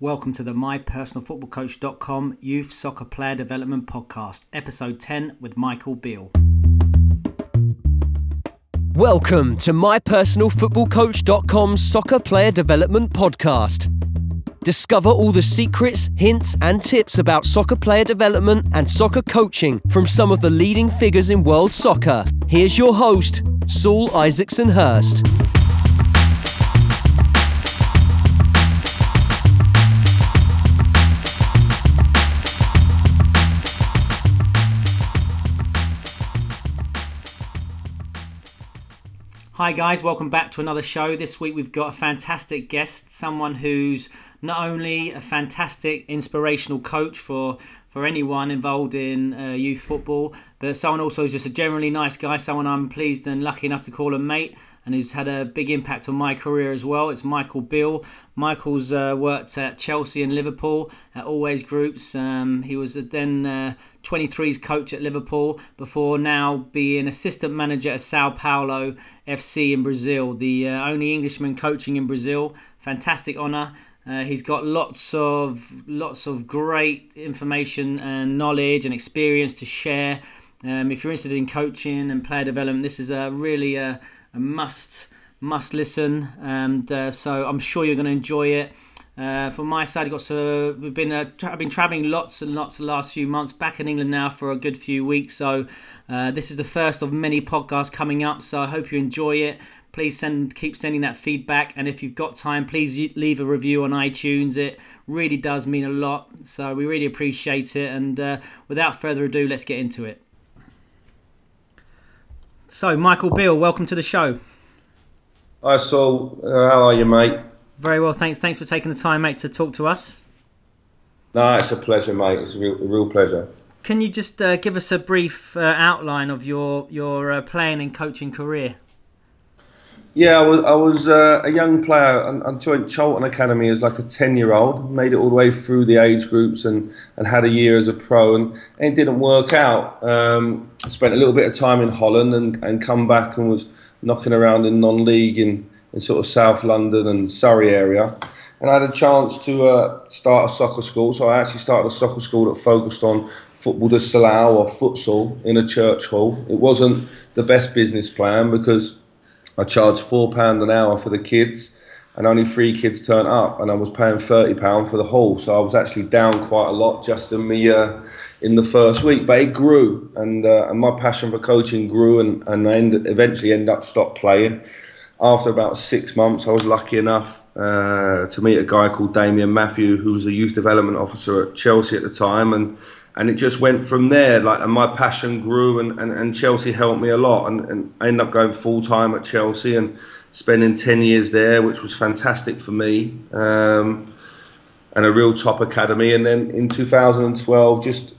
Welcome to the mypersonalfootballcoach.com Youth Soccer Player Development Podcast, episode 10 with Michael Beale. Welcome to mypersonalfootballcoach.com Soccer Player Development Podcast. Discover all the secrets, hints, and tips about soccer player development and soccer coaching from some of the leading figures in world soccer. Here's your host, Saul Isaacson Hurst. Hi, guys, welcome back to another show. This week we've got a fantastic guest, someone who's not only a fantastic inspirational coach for, for anyone involved in uh, youth football, but someone also who's just a generally nice guy, someone I'm pleased and lucky enough to call a mate and who's had a big impact on my career as well. It's Michael Beale. Michael's uh, worked at Chelsea and Liverpool at Always Groups. Um, he was then uh, 23s coach at Liverpool before now being assistant manager at Sao Paulo FC in Brazil, the uh, only Englishman coaching in Brazil. Fantastic honour. Uh, he's got lots of lots of great information and knowledge and experience to share. Um, if you're interested in coaching and player development, this is a really a, a must must listen. And uh, so I'm sure you're going to enjoy it. Uh, from my side, got so we've been uh, tra- I've been traveling lots and lots the last few months. Back in England now for a good few weeks. So uh, this is the first of many podcasts coming up. So I hope you enjoy it. Please send keep sending that feedback, and if you've got time, please leave a review on iTunes. It really does mean a lot. So we really appreciate it. And uh, without further ado, let's get into it. So Michael Beale, welcome to the show. Hi Saul, uh, how are you, mate? Very well, thanks. Thanks for taking the time, mate, to talk to us. No, it's a pleasure, mate. It's a real, a real pleasure. Can you just uh, give us a brief uh, outline of your your uh, playing and coaching career? Yeah, I was I was uh, a young player. I, I joined Charlton Academy as like a ten year old. Made it all the way through the age groups and, and had a year as a pro, and, and it didn't work out. Um, spent a little bit of time in Holland and, and come back and was knocking around in non league in, in sort of South London and Surrey area. And I had a chance to uh, start a soccer school. So I actually started a soccer school that focused on football de salão or futsal in a church hall. It wasn't the best business plan because I charged four pound an hour for the kids, and only three kids turned up, and I was paying thirty pound for the hall. So I was actually down quite a lot just in me uh, in the first week. But it grew, and, uh, and my passion for coaching grew, and and I ended, eventually ended up stopped playing. After about six months, I was lucky enough uh, to meet a guy called Damien Matthew, who was a youth development officer at Chelsea at the time, and and it just went from there. Like, and my passion grew, and, and, and Chelsea helped me a lot, and, and I ended up going full time at Chelsea and spending ten years there, which was fantastic for me, um, and a real top academy. And then in 2012, just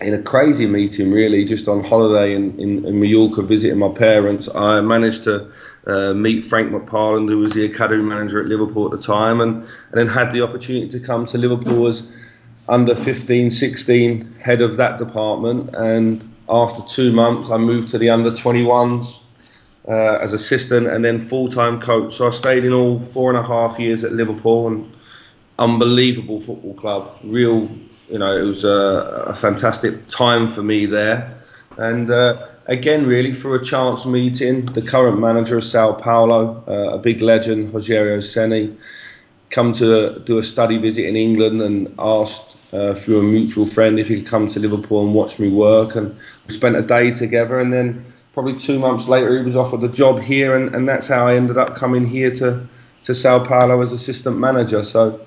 in a crazy meeting, really, just on holiday in, in, in Mallorca, visiting my parents, I managed to uh, meet Frank McParland, who was the academy manager at Liverpool at the time, and, and then had the opportunity to come to Liverpool as under 15, 16 head of that department. And after two months, I moved to the under 21s uh, as assistant and then full time coach. So I stayed in all four and a half years at Liverpool and unbelievable football club. Real, you know, it was a, a fantastic time for me there. And uh, again, really, for a chance meeting, the current manager of Sao Paulo, uh, a big legend, Rogerio Ceni, come to do a study visit in England and asked uh, through a mutual friend if he could come to Liverpool and watch me work. And we spent a day together. And then probably two months later, he was offered a job here, and, and that's how I ended up coming here to to Sao Paulo as assistant manager. So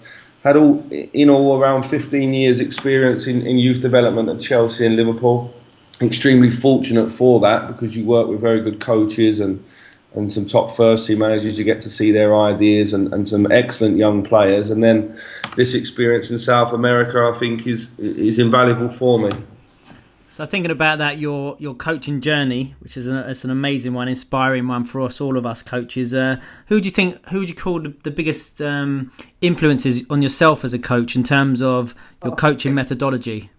had all in all around 15 years experience in, in youth development at Chelsea and Liverpool. Extremely fortunate for that because you work with very good coaches and and some top first team managers. You get to see their ideas and, and some excellent young players. And then this experience in South America, I think, is is invaluable for me. So thinking about that, your your coaching journey, which is an, it's an amazing one, inspiring one for us, all of us coaches. Uh, who do you think? Who would you call the, the biggest um, influences on yourself as a coach in terms of your coaching methodology?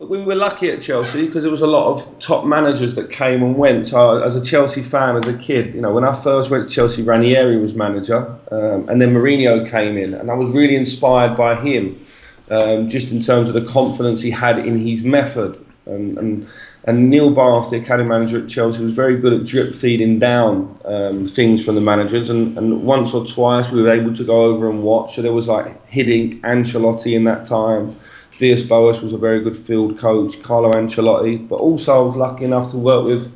we were lucky at Chelsea because there was a lot of top managers that came and went. So as a Chelsea fan, as a kid, you know, when I first went to Chelsea, Ranieri was manager, um, and then Mourinho came in, and I was really inspired by him, um, just in terms of the confidence he had in his method. And, and, and Neil Bath, the academy manager at Chelsea, was very good at drip feeding down um, things from the managers. And, and once or twice we were able to go over and watch. So there was like Hiddink, Ancelotti in that time. Villas-Boas was a very good field coach, Carlo Ancelotti, but also I was lucky enough to work with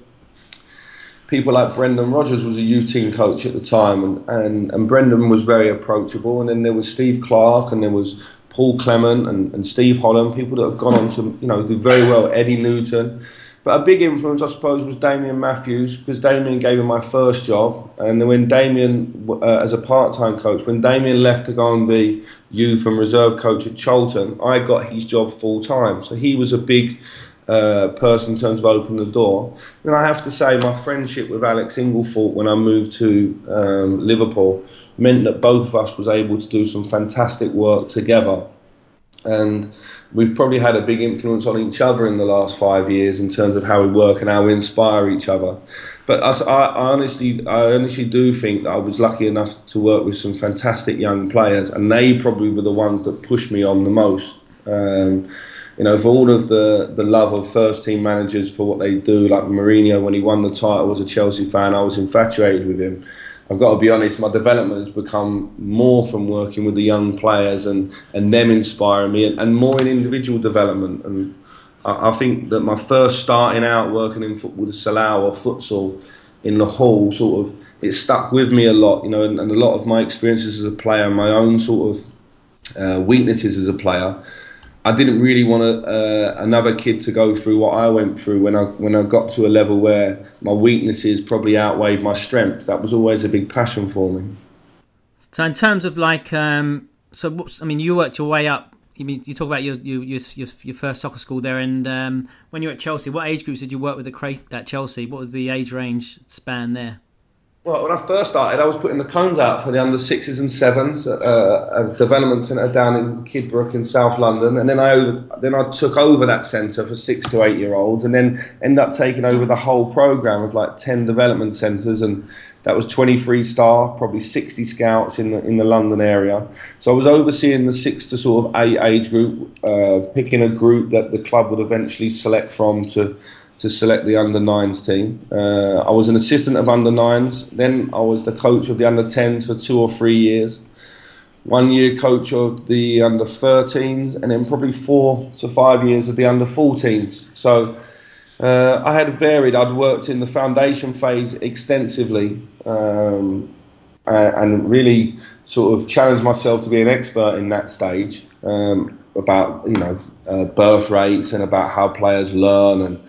people like Brendan Rodgers was a youth team coach at the time, and, and, and Brendan was very approachable. And then there was Steve Clarke, and there was Paul Clement and, and Steve Holland, people that have gone on to you know do very well. Eddie Newton. But a big influence, I suppose, was Damien Matthews because Damien gave me my first job. And then when Damien, uh, as a part-time coach, when Damien left to go and be youth and reserve coach at Charlton, I got his job full time. So he was a big uh, person in terms of opening the door. Then I have to say, my friendship with Alex Inglethorpe when I moved to um, Liverpool meant that both of us was able to do some fantastic work together. And we've probably had a big influence on each other in the last five years in terms of how we work and how we inspire each other. But I, I honestly, I honestly do think that I was lucky enough to work with some fantastic young players, and they probably were the ones that pushed me on the most. Um, you know, for all of the, the love of first team managers for what they do, like Mourinho when he won the title as a Chelsea fan, I was infatuated with him. I've got to be honest, my development has become more from working with the young players and, and them inspiring me and, and more in individual development. And I, I, think that my first starting out working in football, de salão or futsal in the hall, sort of, it stuck with me a lot, you know, and, and a lot of my experiences as a player, my own sort of uh, weaknesses as a player I didn't really want a, uh, another kid to go through what I went through when I when I got to a level where my weaknesses probably outweighed my strength. That was always a big passion for me. So in terms of like, um, so what's, I mean, you worked your way up. You mean you talk about your your your, your first soccer school there, and um, when you were at Chelsea, what age groups did you work with at Chelsea? What was the age range span there? Well, when I first started, I was putting the cones out for the under sixes and sevens at uh, a development centre down in Kidbrooke in South London, and then I then I took over that centre for six to eight year olds, and then ended up taking over the whole program of like ten development centres, and that was 23 staff, probably 60 scouts in the in the London area. So I was overseeing the six to sort of eight age group, uh, picking a group that the club would eventually select from to to select the under nines team. Uh, I was an assistant of under nines. Then I was the coach of the under tens for two or three years. One year coach of the under 13s, and then probably four to five years of the under 14s. So uh, I had varied. I'd worked in the foundation phase extensively, um, and really sort of challenged myself to be an expert in that stage um, about you know uh, birth rates and about how players learn and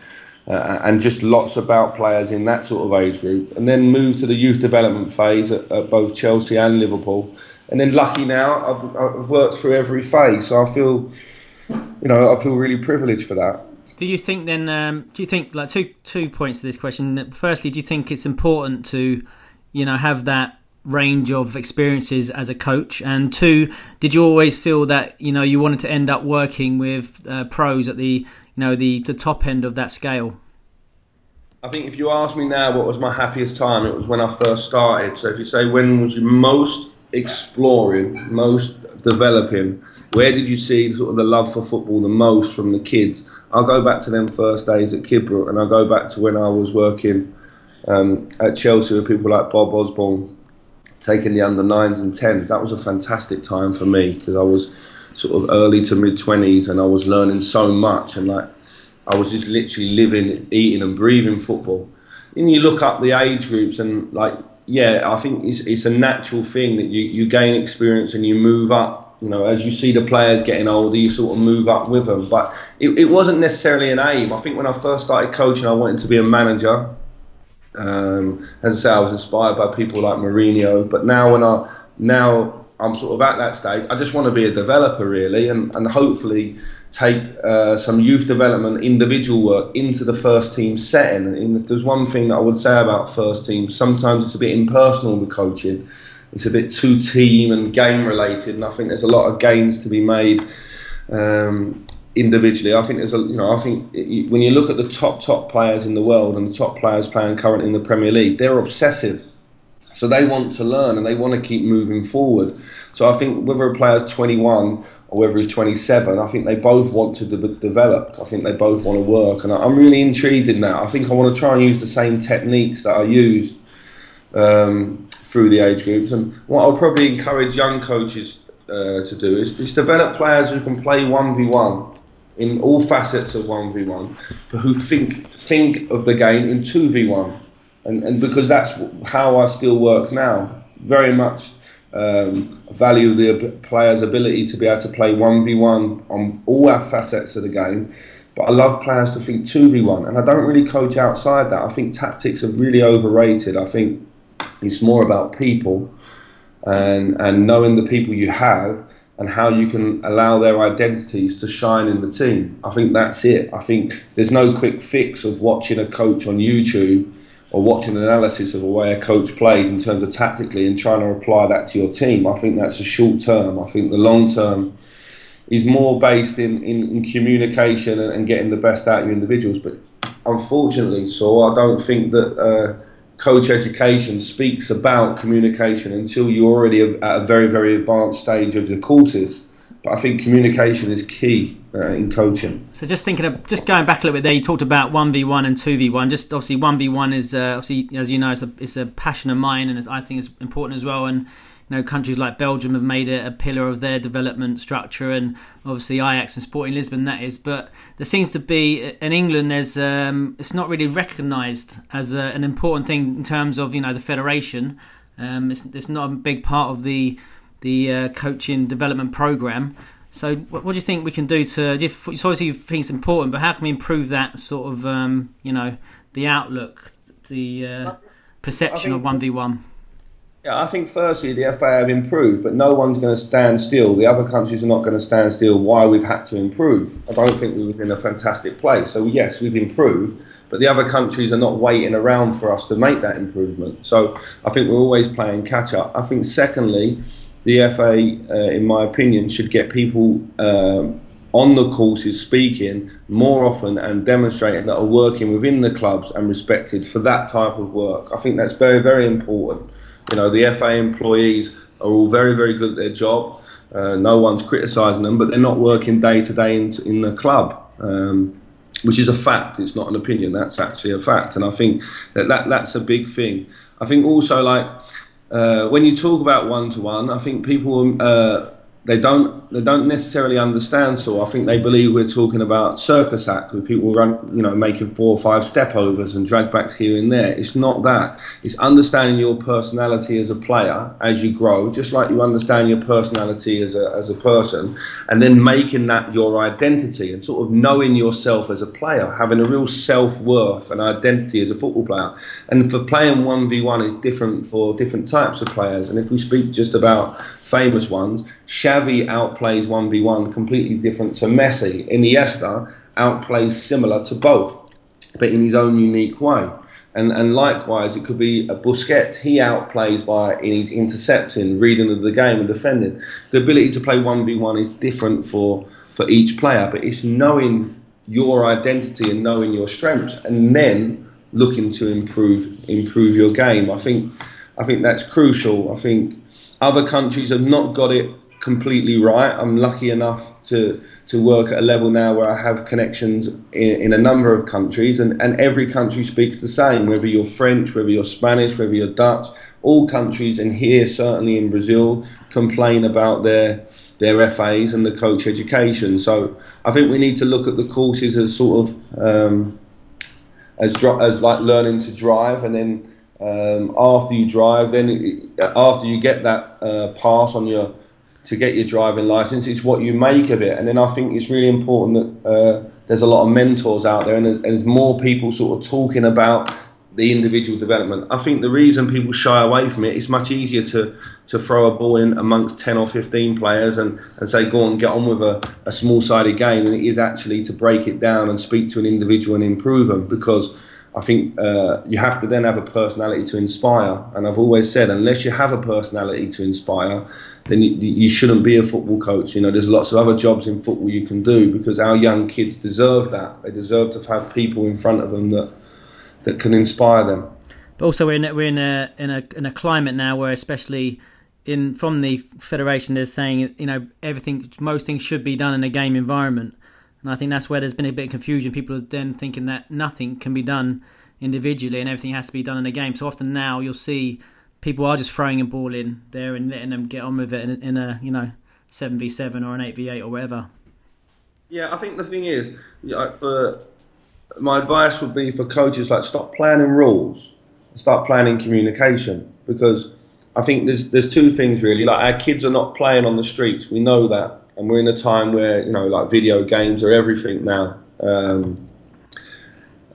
uh, and just lots about players in that sort of age group. And then moved to the youth development phase at, at both Chelsea and Liverpool. And then lucky now, I've, I've, worked through every phase, so I feel, you know, I feel really privileged for that. Do you think then? Um, do you think like two two points to this question? Firstly, do you think it's important to, you know, have that range of experiences as a coach? And two, did you always feel that you know you wanted to end up working with uh, pros at the know the the top end of that scale? I think if you ask me now what was my happiest time, it was when I first started. So if you say when was you most exploring, most developing, where did you see sort of the love for football the most from the kids? I'll go back to them first days at Kidbrooke, and I'll go back to when I was working um, at Chelsea with people like Bob Osborne, taking the under nines and tens. That was a fantastic time for me because I was sort of early to mid 20s and I was learning so much and like I was just literally living, eating and breathing football. And you look up the age groups and like yeah, I think it's, it's a natural thing that you, you gain experience and you move up. You know, as you see the players getting older, you sort of move up with them. But it, it wasn't necessarily an aim. I think when I first started coaching, I wanted to be a manager. Um, as I say, I was inspired by people like Mourinho. But now when I now I'm sort of at that stage. I just want to be a developer really, and, and hopefully take uh, some youth development individual work into the first team setting. And if there's one thing that I would say about first team, sometimes it's a bit impersonal the coaching. It's a bit too team and game related, and I think there's a lot of gains to be made. Um, individually. I think there's a you know I think it, when you look at the top top players in the world and the top players playing currently in the Premier League, they're obsessive. So they want to learn and they want to keep moving forward. So I think whether a player's 21 or whether he's 27, I think they both want to de- develop. I think they both want to work, and I'm really intrigued in that. I think I want to try and use the same techniques that I used um, through the age groups. And what I'll probably encourage young coaches uh, to do is, is develop players who can play 1v1 in all facets of 1v1, but who think think of the game in 2v1. And, and because that's how I still work now, very much um, value the player's ability to be able to play 1v1 on all our facets of the game. But I love players to think 2v1, and I don't really coach outside that. I think tactics are really overrated. I think it's more about people and, and knowing the people you have and how you can allow their identities to shine in the team. I think that's it. I think there's no quick fix of watching a coach on YouTube or watching an analysis of the way a coach plays in terms of tactically and trying to apply that to your team. I think that's a short term. I think the long term is more based in, in, in communication and, and, getting the best out of your individuals. But unfortunately, so I don't think that uh, coach education speaks about communication until you're already at a very, very advanced stage of the courses. But I think communication is key uh, in coaching. So just thinking of just going back a little bit there, you talked about one v one and two v one. Just obviously one v one is uh, obviously as you know it's a, it's a passion of mine and I think it's important as well. And you know countries like Belgium have made it a pillar of their development structure, and obviously Ajax and Sporting Lisbon that is. But there seems to be in England there's um, it's not really recognised as a, an important thing in terms of you know the federation. Um, it's, it's not a big part of the the uh, coaching development program. So, what, what, do you think we can do to? You, obviously you think it's important, but how can we improve that sort of, um, you know, the outlook, the uh, perception of one v one? Yeah, I think firstly the FA have improved, but no one's going to stand still. The other countries are not going to stand still. Why we've had to improve? I don't think we were in a fantastic place. So yes, we've improved, but the other countries are not waiting around for us to make that improvement. So I think we're always playing catch up. I think secondly the FA, uh, in my opinion, should get people um, on the courses speaking more often and demonstrating that are working within the clubs and respected for that type of work. I think that's very, very important. You know, the FA employees are all very, very good at their job. Uh, no one's criticising them, but they're not working day to day in, in the club. Um, which is a fact. It's not an opinion. That's actually a fact, and I think that, that that's a big thing. I think also like uh, when you talk about one to one, I think people uh, they don't they don't necessarily understand. So I think they believe we're talking about circus act with people run, you know, making four or five step overs and drag backs here and there. It's not that. It's understanding your personality as a player as you grow, just like you understand your personality as a as a person, and then making that your identity and sort of knowing yourself as a player, having a real self worth and identity as a football player. And for playing one v one is different for different types of players. And if we speak just about famous ones, Xavi outplays 1v1 completely different to Messi. Iniesta outplays similar to both, but in his own unique way. And, and likewise, it could be a Busquets. He outplays by in his intercepting, reading of the game, and defending. The ability to play 1v1 is different for, for each player, but it's knowing your identity and knowing your strengths, and then looking to improve improve your game. I think I think that's crucial. I think other countries have not got it completely right. I'm lucky enough to to work at a level now where I have connections in, in, a number of countries, and, and every country speaks the same. Whether you're French, whether you're Spanish, whether you're Dutch, all countries, and here certainly in Brazil, complain about their their FAs and the coach education. So I think we need to look at the courses as sort of um, as as like learning to drive, and then um, after you drive, then after you get that uh, pass on your to get your driving license, it's what you make of it. And then I think it's really important that uh, there's a lot of mentors out there, and there's, and there's more people sort of talking about the individual development. I think the reason people shy away from it, it is much easier to, to throw a ball in amongst 10 or 15 players and, and say, go on, get on with a, a small sided game, than it is actually to break it down and speak to an individual and improve them because I think uh, you have to then have a personality to inspire. And I've always said, unless you have a personality to inspire, then you, you, shouldn't be a football coach. You know, there's lots of other jobs in football you can do because our young kids deserve that. They deserve to have people in front of them that that can inspire them. But also, we're in, we're in a in a in a climate now where, especially in from the federation, they're saying you know everything, most things should be done in a game environment. And I think that's where there's been a bit of confusion. People are then thinking that nothing can be done individually and everything has to be done in a game. So often now you'll see people are just throwing a ball in there and letting them get on with it in, in a you know seven v seven or an eight v eight or whatever. Yeah, I think the thing is, like for my advice would be for coaches like stop planning rules, start planning communication because I think there's there's two things really. Like our kids are not playing on the streets, we know that, and we're in a time where you know like video games are everything now. Um,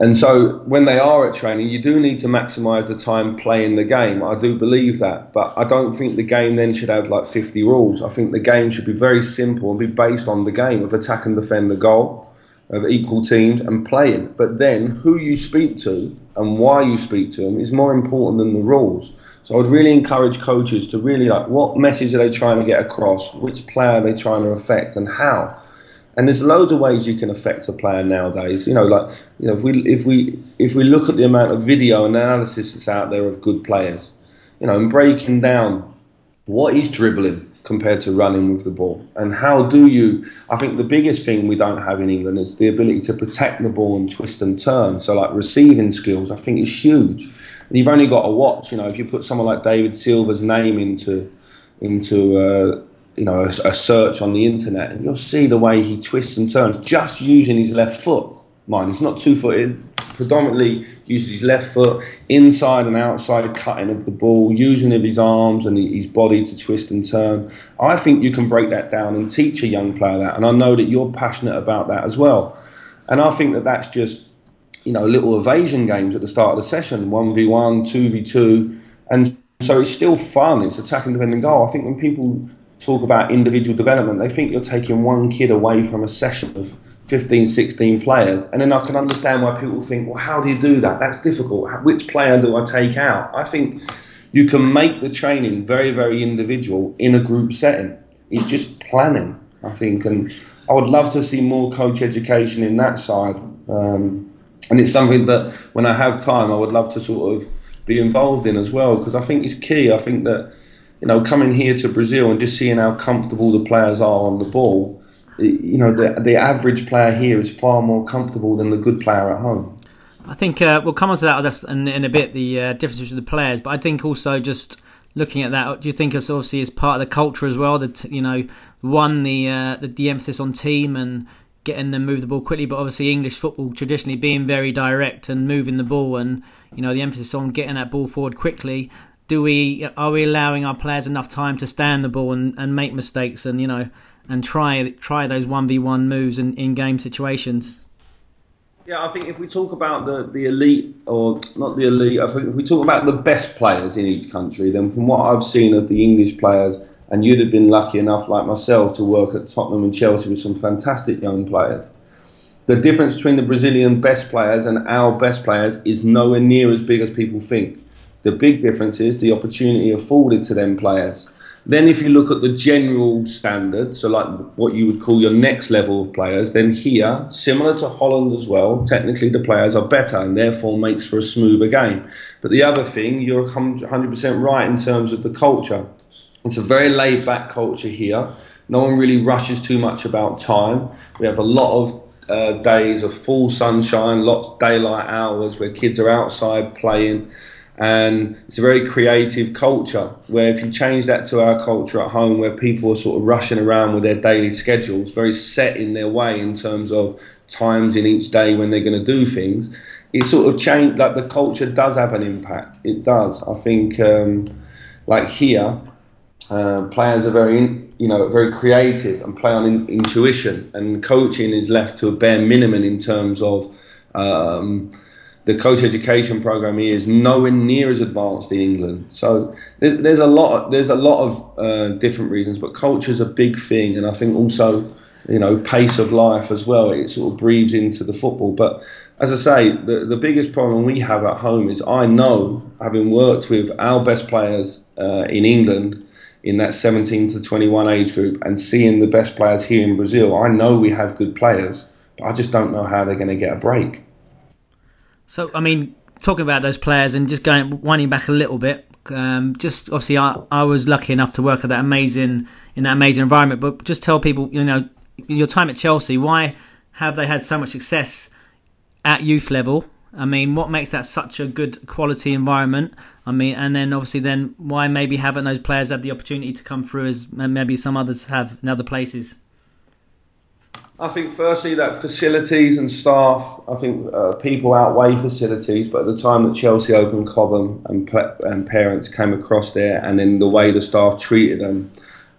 and so when they are at training, you do need to maximise the time playing the game. I do believe that, but I don't think the game then should have like 50 rules. I think the game should be very simple and be based on the game of attack and defend the goal, of equal teams and playing. But then who you speak to and why you speak to them is more important than the rules. So I would really encourage coaches to really like what message are they trying to get across, which player are they trying to affect, and how. And there's loads of ways you can affect a player nowadays. You know, like you know, if we if we if we look at the amount of video and analysis that's out there of good players, you know, and breaking down what is dribbling compared to running with the ball, and how do you? I think the biggest thing we don't have in England is the ability to protect the ball and twist and turn. So like receiving skills, I think is huge. And you've only got to watch. You know, if you put someone like David Silva's name into into uh, you know, a, a, search on the internet, and you'll see the way he twists and turns just using his left foot. Mind, he's not two-footed. Predominantly uses his left foot, inside and outside cutting of the ball, using of his arms and his body to twist and turn. I think you can break that down and teach a young player that, and I know that you're passionate about that as well. And I think that that's just, you know, little evasion games at the start of the session, one v one, two v two, and so it's still fun. It's attacking, defending, goal. I think when people talk about individual development, they think you're taking one kid away from a session of 15, 16 players. And then I can understand why people think, well, how do you do that? That's difficult. Which player do I take out? I think you can make the training very, very individual in a group setting. It's just planning, I think. And I would love to see more coach education in that side. Um, and it's something that when I have time, I would love to sort of be involved in as well because I think it's key. I think that you know, coming here to Brazil and just seeing how comfortable the players are on the ball, you know, the, the average player here is far more comfortable than the good player at home. I think uh, we'll come on to that in, in a bit, the uh, differences with the players, but I think also just looking at that, do you think it's obviously as part of the culture as well? That you know, one the, uh, the the emphasis on team and getting them move the ball quickly, but obviously English football traditionally being very direct and moving the ball, and you know the emphasis on getting that ball forward quickly do we are we allowing our players enough time to stand the ball and, and make mistakes and you know and try try those one v one moves in, in game situations? Yeah, I think if we talk about the, the elite or not the elite, I think if we talk about the best players in each country, then from what I've seen of the English players, and you'd have been lucky enough, like myself, to work at Tottenham and Chelsea with some fantastic young players. The difference between the Brazilian best players and our best players is nowhere near as big as people think. The big difference is the opportunity afforded to them players. Then, if you look at the general standard, so like what you would call your next level of players, then here, similar to Holland as well, technically the players are better and therefore makes for a smoother game. But the other thing, you're 100% right in terms of the culture. It's a very laid back culture here. No one really rushes too much about time. We have a lot of uh, days of full sunshine, lots of daylight hours where kids are outside playing and it's a very creative culture where if you change that to our culture at home where people are sort of rushing around with their daily schedules very set in their way in terms of times in each day when they're going to do things it sort of changed like the culture does have an impact. It does. I think um, like here uh, players are very you know very creative and play on in, intuition. And coaching is left to a bare minimum in terms of um, the coach education program here is nowhere near as advanced in England. So there's, there's a lot there's a lot of uh, different reasons, but culture is a big thing, and I think also you know pace of life as well. It sort of breathes into the football. But as I say, the, the biggest problem we have at home is I know, having worked with our best players uh, in England in that 17 to 21 age group and seeing the best players here in Brazil, I know we have good players, but I just don't know how they're going to get a break. So, I mean, talking about those players and just going winding back a little bit, um, just obviously, I, I was lucky enough to work at that amazing in that amazing environment. But just tell people, you know, your time at Chelsea, why have they had so much success? at youth level. I mean, what makes that such a good quality environment? I mean, and then obviously, then why maybe haven't those players had the opportunity to come through as maybe some others have in other places? I think firstly that facilities and staff. I think uh, people outweigh facilities, but at the time that Chelsea opened Cobham and, and parents came across there, and then the way the staff treated them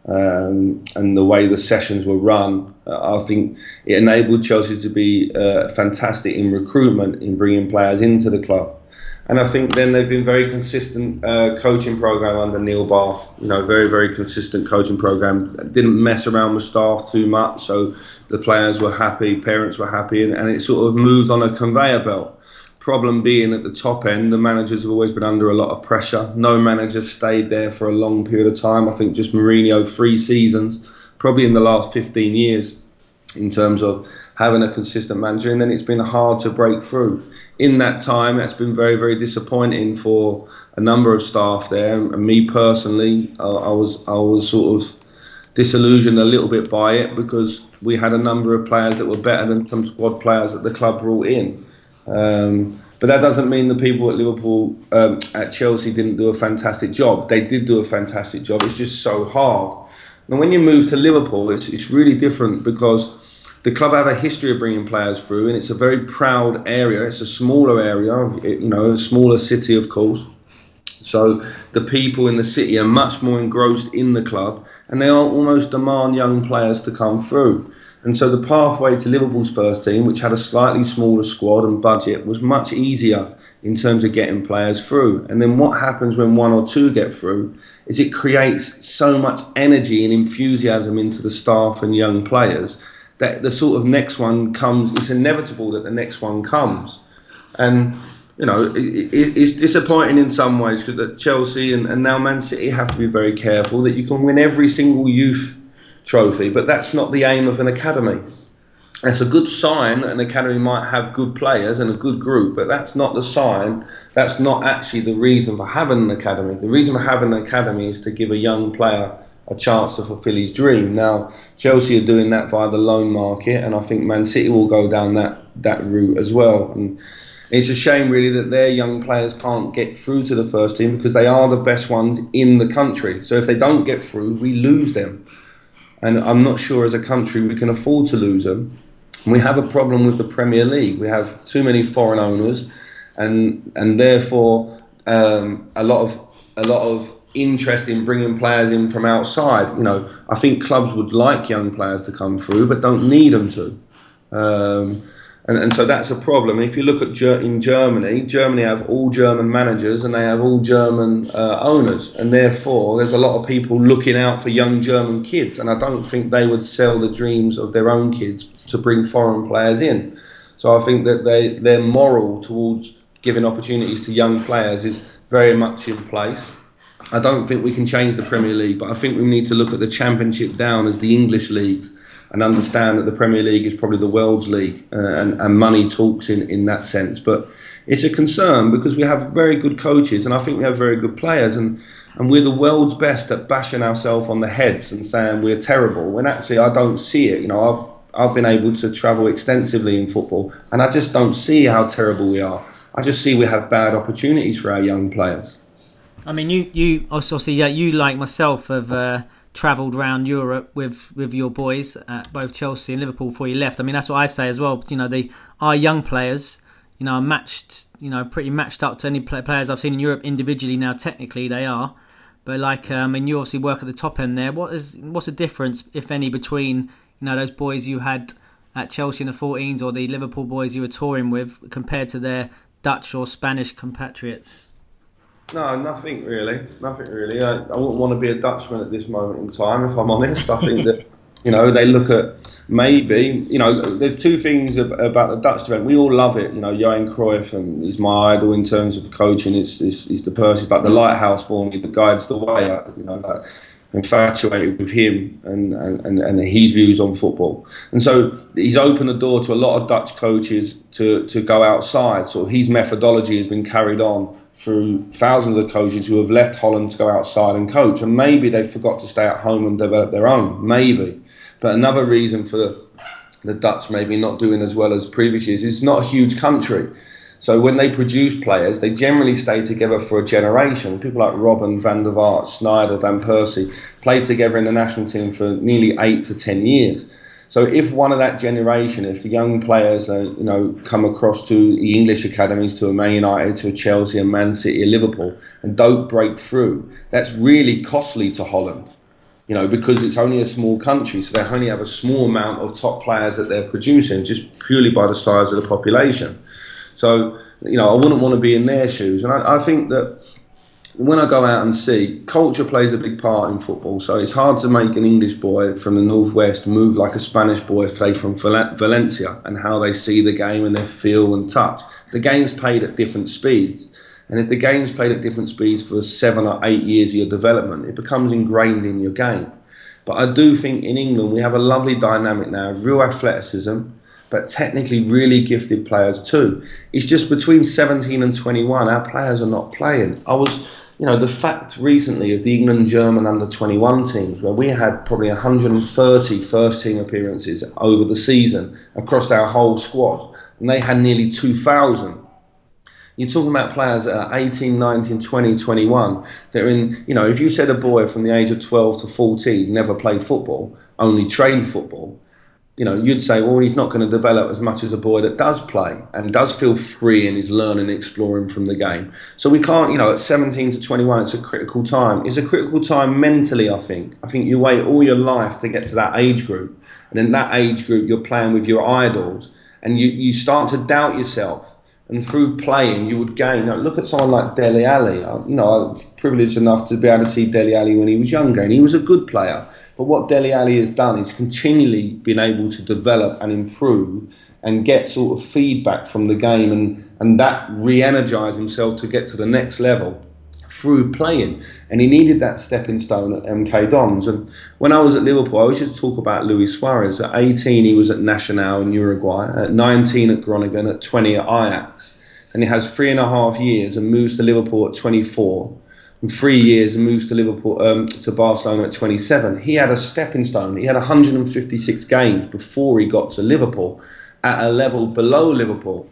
um, and the way the sessions were run, uh, I think it enabled Chelsea to be uh, fantastic in recruitment, in bringing players into the club. And I think then they've been very consistent uh, coaching program under Neil Bath. You know, very very consistent coaching program. Didn't mess around with staff too much, so the players were happy, parents were happy, and, and it sort of moved on a conveyor belt. Problem being at the top end, the managers have always been under a lot of pressure. No manager stayed there for a long period of time. I think just Mourinho, three seasons, probably in the last 15 years, in terms of having a consistent manager. And then it's been hard to break through. In that time, that's been very, very disappointing for a number of staff there. And me personally, I, I was, I was sort of disillusioned a little bit by it because we had a number of players that were better than some squad players that the club brought in. Um, but that doesn't mean the people at Liverpool, um, at Chelsea, didn't do a fantastic job. They did do a fantastic job. It's just so hard. And when you move to Liverpool, it's, it's really different because the club have a history of bringing players through, and it's a very proud area. It's a smaller area, you know, a smaller city, of course. So the people in the city are much more engrossed in the club, and they almost demand young players to come through. And so the pathway to Liverpool's first team, which had a slightly smaller squad and budget, was much easier in terms of getting players through. And then what happens when one or two get through is it creates so much energy and enthusiasm into the staff and young players that the sort of next one comes, it's inevitable that the next one comes. And you know, it, it, it's disappointing in some ways because Chelsea and, and now Man City have to be very careful that you can win every single youth trophy, but that's not the aim of an academy. It's a good sign that an academy might have good players and a good group, but that's not the sign. That's not actually the reason for having an academy. The reason for having an academy is to give a young player a chance to fulfil his dream. Now, Chelsea are doing that via the loan market, and I think Man City will go down that, that route as well. And it's a shame, really, that their young players can't get through to the first team because they are the best ones in the country. So if they don't get through, we lose them and I'm not sure as a country we can afford to lose them. We have a problem with the Premier League. We have too many foreign owners, and and therefore um, a lot of a lot of interest in bringing players in from outside. You know, I think clubs would like young players to come through, but don't need them to. Um, and, and so that's a problem. And if you look at Ger- in Germany, Germany have all German managers and they have all German uh, owners, and therefore there's a lot of people looking out for young German kids. And I don't think they would sell the dreams of their own kids to bring foreign players in. So I think that they their moral towards giving opportunities to young players is very much in place. I don't think we can change the Premier League, but I think we need to look at the Championship down as the English leagues and understand that the Premier League is probably the world's league, uh, and, and money talks in, in that sense. But it's a concern because we have very good coaches, and I think we have very good players, and and we're the world's best at bashing ourselves on the heads and saying we're terrible. When actually I don't see it. You know, I've I've been able to travel extensively in football, and I just don't see how terrible we are. I just see we have bad opportunities for our young players. I mean, you you obviously yeah, you like myself have. Uh, travelled around Europe with with your boys at both Chelsea and Liverpool before you left. I mean, that's what I say as well. You know, they are young players. You know, are matched. You know, pretty matched up to any players I've seen in Europe individually. Now, technically, they are. But like, um, I mean, you obviously work at the top end there. What is what's the difference, if any, between you know those boys you had at Chelsea in the 14s or the Liverpool boys you were touring with compared to their Dutch or Spanish compatriots? No, nothing really. Nothing really. I, I wouldn't want to be a Dutchman at this moment in time, if I'm honest. I think that, you know, they look at maybe you know there's two things about the Dutch event. We all love it. You know, Johan Cruyff and is my idol in terms of coaching. It's it's, it's the person, like the lighthouse for me that guides the way. You know, like, infatuated with him and, and, and his views on football. And so he's opened the door to a lot of Dutch coaches to, to go outside. So his methodology has been carried on through thousands of coaches who have left Holland to go outside and coach. And maybe they forgot to stay at home and develop their own. Maybe. But another reason for the Dutch maybe not doing as well as previous years is it's not a huge country. So when they produce players, they generally stay together for a generation. People like Robben, Van der Vaart, Sneijder, Van Persie played together in the national team for nearly eight to ten years. So if one of that generation, if the young players, you know, come across to the English academies, to a Man United, to a Chelsea, a Man City, a Liverpool, and don't break through, that's really costly to Holland. You know, because it's only a small country, so they only have a small amount of top players that they're producing, just purely by the size of the population. So, you know, I wouldn't want to be in their shoes. And I, I think that when I go out and see, culture plays a big part in football. So it's hard to make an English boy from the northwest move like a Spanish boy, say from Valencia, and how they see the game and their feel and touch. The game's played at different speeds. And if the game's played at different speeds for seven or eight years of your development, it becomes ingrained in your game. But I do think in England we have a lovely dynamic now of real athleticism, but technically really gifted players too. It's just between 17 and 21, our players are not playing. I was, you know, the fact recently of the England German under 21 teams, where we had probably 130 first team appearances over the season across our whole squad, and they had nearly 2,000. You're talking about players that are 18, 19, 20, 21. They're in, you know, if you said a boy from the age of 12 to 14 never played football, only trained football, you know, you'd say, well, he's not going to develop as much as a boy that does play and does feel free and is learning, exploring from the game. So we can't, you know, at 17 to 21, it's a critical time. It's a critical time mentally, I think. I think you wait all your life to get to that age group. And in that age group, you're playing with your idols and you, you start to doubt yourself and through playing you would gain. Look at someone like Dele Alli. You know, I was privileged enough to be able to see Dele Alli when he was younger, and he was a good player. But what Dele Alli has done is continually been able to develop and improve and get sort of feedback from the game, and and that re-energize himself to get to the next level through playing. And he needed that stepping stone at MK Dons. And when I was at Liverpool, I always used to talk about Luis Suarez. At 18, he was at Nacional in Uruguay. At 19, at Groningen. At 20, at Ajax. And he has three and a half years and moves to Liverpool at 24. And three years and moves to Liverpool um, to Barcelona at 27. He had a stepping stone. He had 156 games before he got to Liverpool at a level below Liverpool.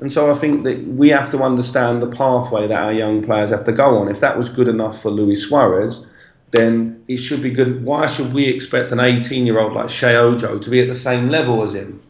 And so I think that we have to understand the pathway that our young players have to go on. If that was good enough for Luis Suarez, then it should be good. Why should we expect an 18 year old like Sheyi Ojo to be at the same level as him?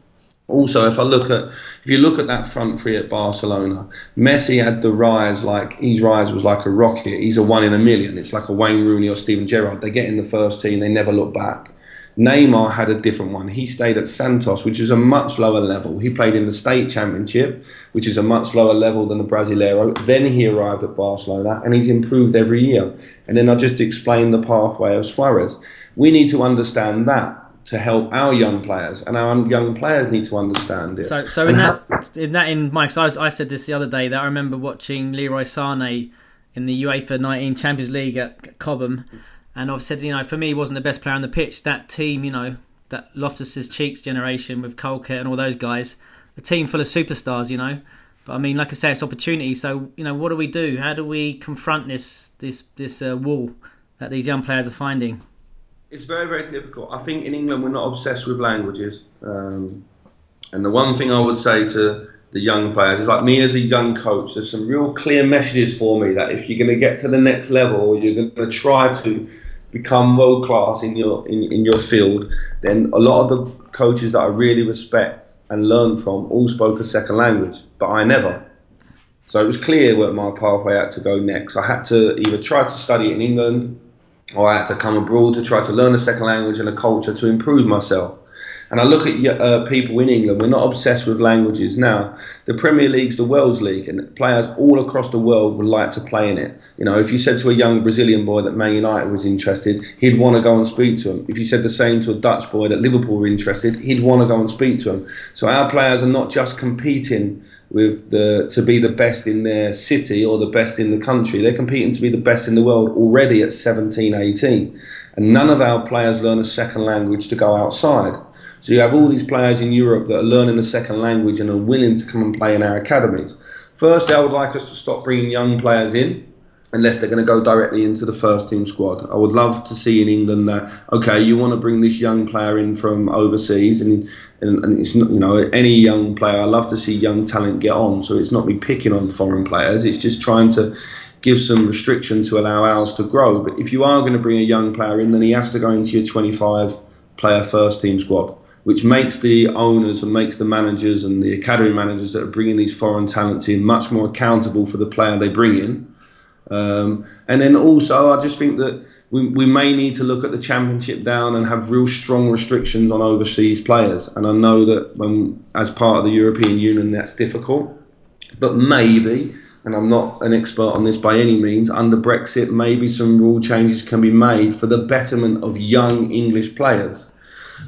Also, if I look at if you look at that front three at Barcelona, Messi had the rise like his rise was like a rocket. He's a one in a million. It's like a Wayne Rooney or Steven Gerrard. They get in the first team, they never look back. Neymar had a different one. He stayed at Santos, which is a much lower level. He played in the state championship, which is a much lower level than the Brasileiro. Then he arrived at Barcelona, and he's improved every year. And then I just explained the pathway of Suarez. We need to understand that to help our young players, and our young players need to understand it. So, so in that, in that, in Mike, so I, said this the other day that I remember watching Leroy Sané in the UEFA 19 Champions League at Cobham and I've said, you know, for me, he wasn't the best player on the pitch. That team, you know, that Loftus's Cheeks generation with Colker and all those guys, a team full of superstars, you know. But I mean, like I say, it's opportunity. So you know, what do we do? How do we confront this this this uh, wall that these young players are finding? It's very very difficult. I think in England we're not obsessed with languages, um, and the one thing I would say to the young players It's like me as a young coach. There's some real clear messages for me that if you're going to get to the next level, or you're going to try to become world class in your in, in your field, then a lot of the coaches that I really respect and learn from all spoke a second language, but I never. So it was clear where my pathway had to go next. I had to either try to study in England or I had to come abroad to try to learn a second language and a culture to improve myself. And I look at uh, people in England, we're not obsessed with languages now. The Premier League's the world's league, and players all across the world would like to play in it. You know, if you said to a young Brazilian boy that Man United was interested, he'd want to go and speak to him. If you said the same to a Dutch boy that Liverpool were interested, he'd want to go and speak to him. So our players are not just competing with the to be the best in their city or the best in the country. They're competing to be the best in the world already at 17, 18. And none of our players learn a second language to go outside. So you have all these players in Europe that are learning a second language and are willing to come and play in our academies. First, I would like us to stop bringing young players in unless they're going to go directly into the first team squad. I would love to see in England that okay, you want to bring this young player in from overseas, and and, and it's not you know any young player. I love to see young talent get on. So it's not me picking on foreign players. It's just trying to give some restriction to allow ours to grow. But if you are going to bring a young player in, then he has to go into your 25 player first team squad which makes the owners and makes the managers and the academy managers that are bringing these foreign talents in much more accountable for the player they bring in. Um, and then also, I just think that we, we may need to look at the championship down and have real strong restrictions on overseas players. And I know that when, as part of the European Union, that's difficult. But maybe, and I'm not an expert on this by any means, under Brexit, maybe some rule changes can be made for the betterment of young English players.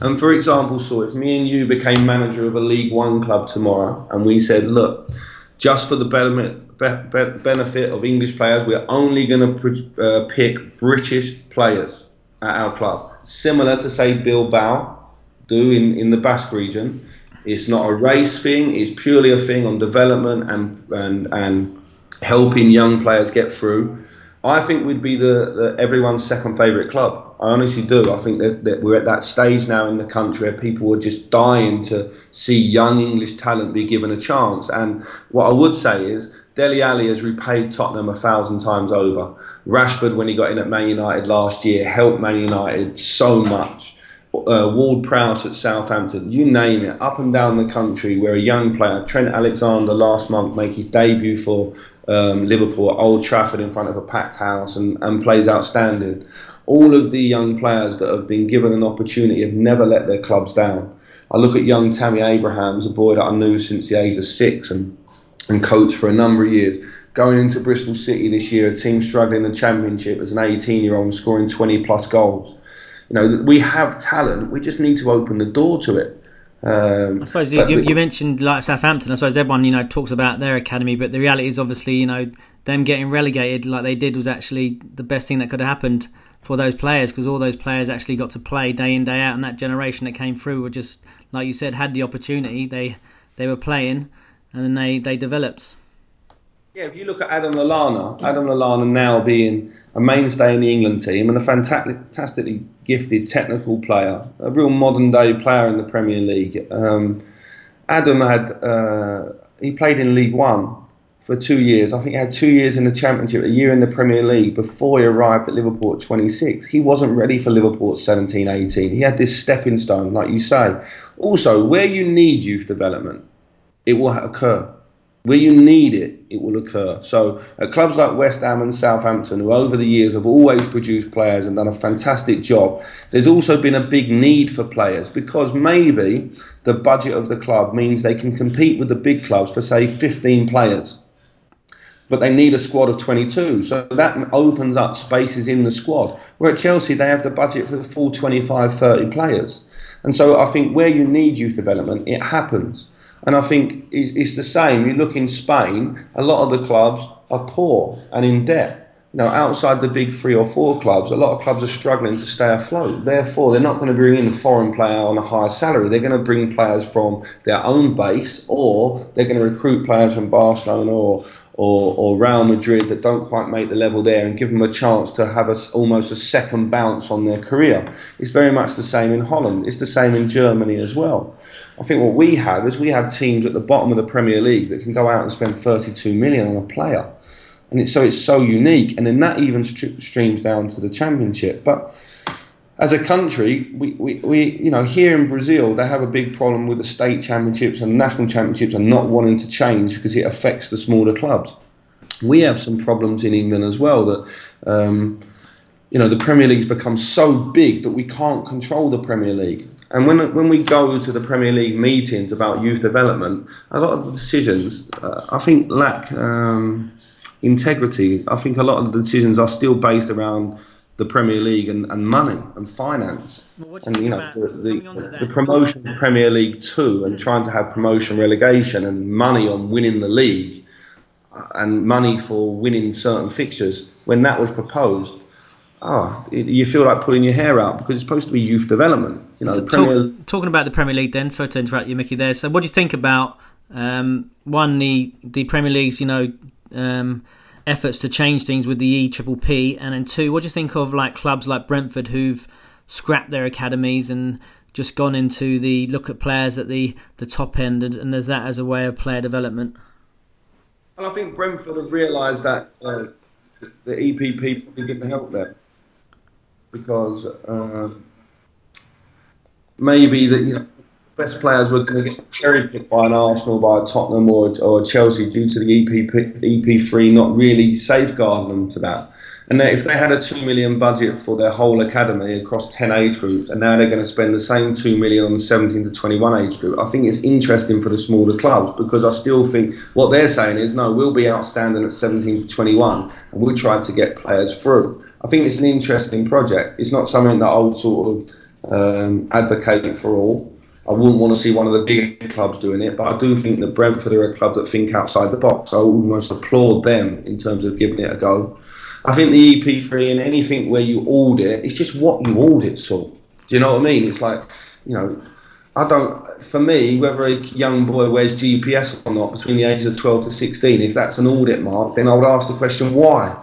And for example, so if me and you became manager of a League One club tomorrow, and we said, look, just for the benefit, benefit of English players, we're only going to uh, pick British players at our club, similar to say Bilbao do in, in the Basque region. It's not a race thing; it's purely a thing on development and and and helping young players get through. I think we'd be the, the everyone's second favourite club. I honestly do. I think that, that, we're at that stage now in the country where people are just dying to see young English talent be given a chance. And what I would say is Dele Alli has repaid Tottenham a thousand times over. Rashford, when he got in at Man United last year, helped Man United so much. Uh, Ward Prowse at Southampton, you name it, up and down the country, where a young player, Trent Alexander last month, make his debut for um, Liverpool at Old Trafford in front of a packed house and, and plays outstanding. All of the young players that have been given an opportunity have never let their clubs down. I look at young Tammy Abrahams, a boy that I knew since the age of six and, and coached for a number of years. Going into Bristol City this year, a team struggling in the Championship as an 18 year old scoring 20 plus goals. You know, we have talent, we just need to open the door to it. Um, I suppose you, you, you, mentioned like Southampton. I suppose everyone you know talks about their academy, but the reality is obviously you know them getting relegated like they did was actually the best thing that could have happened for those players because all those players actually got to play day in day out, and that generation that came through were just like you said had the opportunity. They they were playing, and then they they developed. Yeah, if you look at Adam Lallana, Adam Lallana now being a mainstay in the England team and a fantastically gifted technical player, a real modern day player in the Premier League. Um, Adam had uh, he played in League One for two years. I think he had two years in the Championship, a year in the Premier League before he arrived at Liverpool at 26. He wasn't ready for Liverpool at 17, 18. He had this stepping stone, like you say. Also, where you need youth development, it will occur. Where you need it, it will occur. So, at clubs like West Ham and Southampton, who over the years have always produced players and done a fantastic job, there's also been a big need for players because maybe the budget of the club means they can compete with the big clubs for, say, 15 players. But they need a squad of 22. So that opens up spaces in the squad. Where at Chelsea, they have the budget for the full 25, 30 players. And so I think where you need youth development, it happens. And I think it's, it's the same. You look in Spain, a lot of the clubs are poor and in debt. You know, outside the big three or four clubs, a lot of clubs are struggling to stay afloat. Therefore, they're not going to bring in a foreign player on a higher salary. They're going to bring players from their own base, or they're going to recruit players from Barcelona or or, or Real Madrid that don't quite make the level there and give them a chance to have a, almost a second bounce on their career. It's very much the same in Holland. It's the same in Germany as well. I think what we have is we have teams at the bottom of the Premier League that can go out and spend 32 million on a player, and it's, so it's so unique. And then that even streams down to the Championship. But as a country, we, we, we, you know, here in Brazil, they have a big problem with the state championships and national championships and not wanting to change because it affects the smaller clubs. We have some problems in England as well that, um, you know, the Premier League's become so big that we can't control the Premier League And when when we go to the Premier League meetings about youth development, a lot of the decisions uh, I think lack um, integrity. I think a lot of the decisions are still based around the Premier League and, and money and finance. Well, and you know the, the, the, promotion of Premier League two and trying to have promotion relegation and money on winning the league and money for winning certain fixtures when that was proposed oh, you feel like pulling your hair out because it's supposed to be youth development. You know, so talk, talking about the Premier League, then. Sorry to interrupt you, Mickey. There. So, what do you think about um, one the the Premier League's you know um, efforts to change things with the E Triple P, and then two, what do you think of like clubs like Brentford who've scrapped their academies and just gone into the look at players at the the top end, and, and there's that as a way of player development. And I think Brentford have realised that uh, the EPP probably didn't help them. Because uh, maybe that you know, best players were going to get cherry picked by an Arsenal, by a Tottenham, or, or Chelsea due to the EP, EP3 not really safeguarding them to that. And if they had a two million budget for their whole academy across ten age groups, and now they're going to spend the same two million on the 17 to 21 age group, I think it's interesting for the smaller clubs because I still think what they're saying is no, we'll be outstanding at 17 to 21, and we'll try to get players through. I think it's an interesting project. It's not something that I would sort of um, advocate for all. I wouldn't want to see one of the big clubs doing it, but I do think that Brentford are a club that think outside the box. I almost applaud them in terms of giving it a go. I think the EP3 and anything where you audit, it's just what you audit, so. Do you know what I mean? It's like, you know, I don't, for me, whether a young boy wears GPS or not between the ages of 12 to 16, if that's an audit mark, then I would ask the question, why?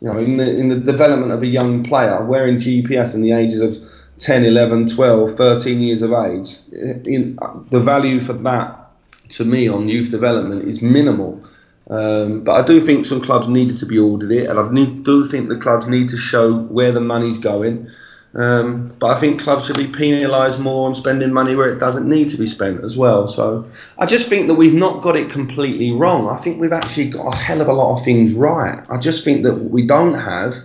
You know, in the, in the development of a young player, wearing GPS in the ages of 10, 11, 12, 13 years of age, in, the value for that to me on youth development is minimal. Um, but I do think some clubs needed to be audited, and I need, do think the clubs need to show where the money's going. Um, but I think clubs should be penalised more on spending money where it doesn't need to be spent as well. So I just think that we've not got it completely wrong. I think we've actually got a hell of a lot of things right. I just think that what we don't have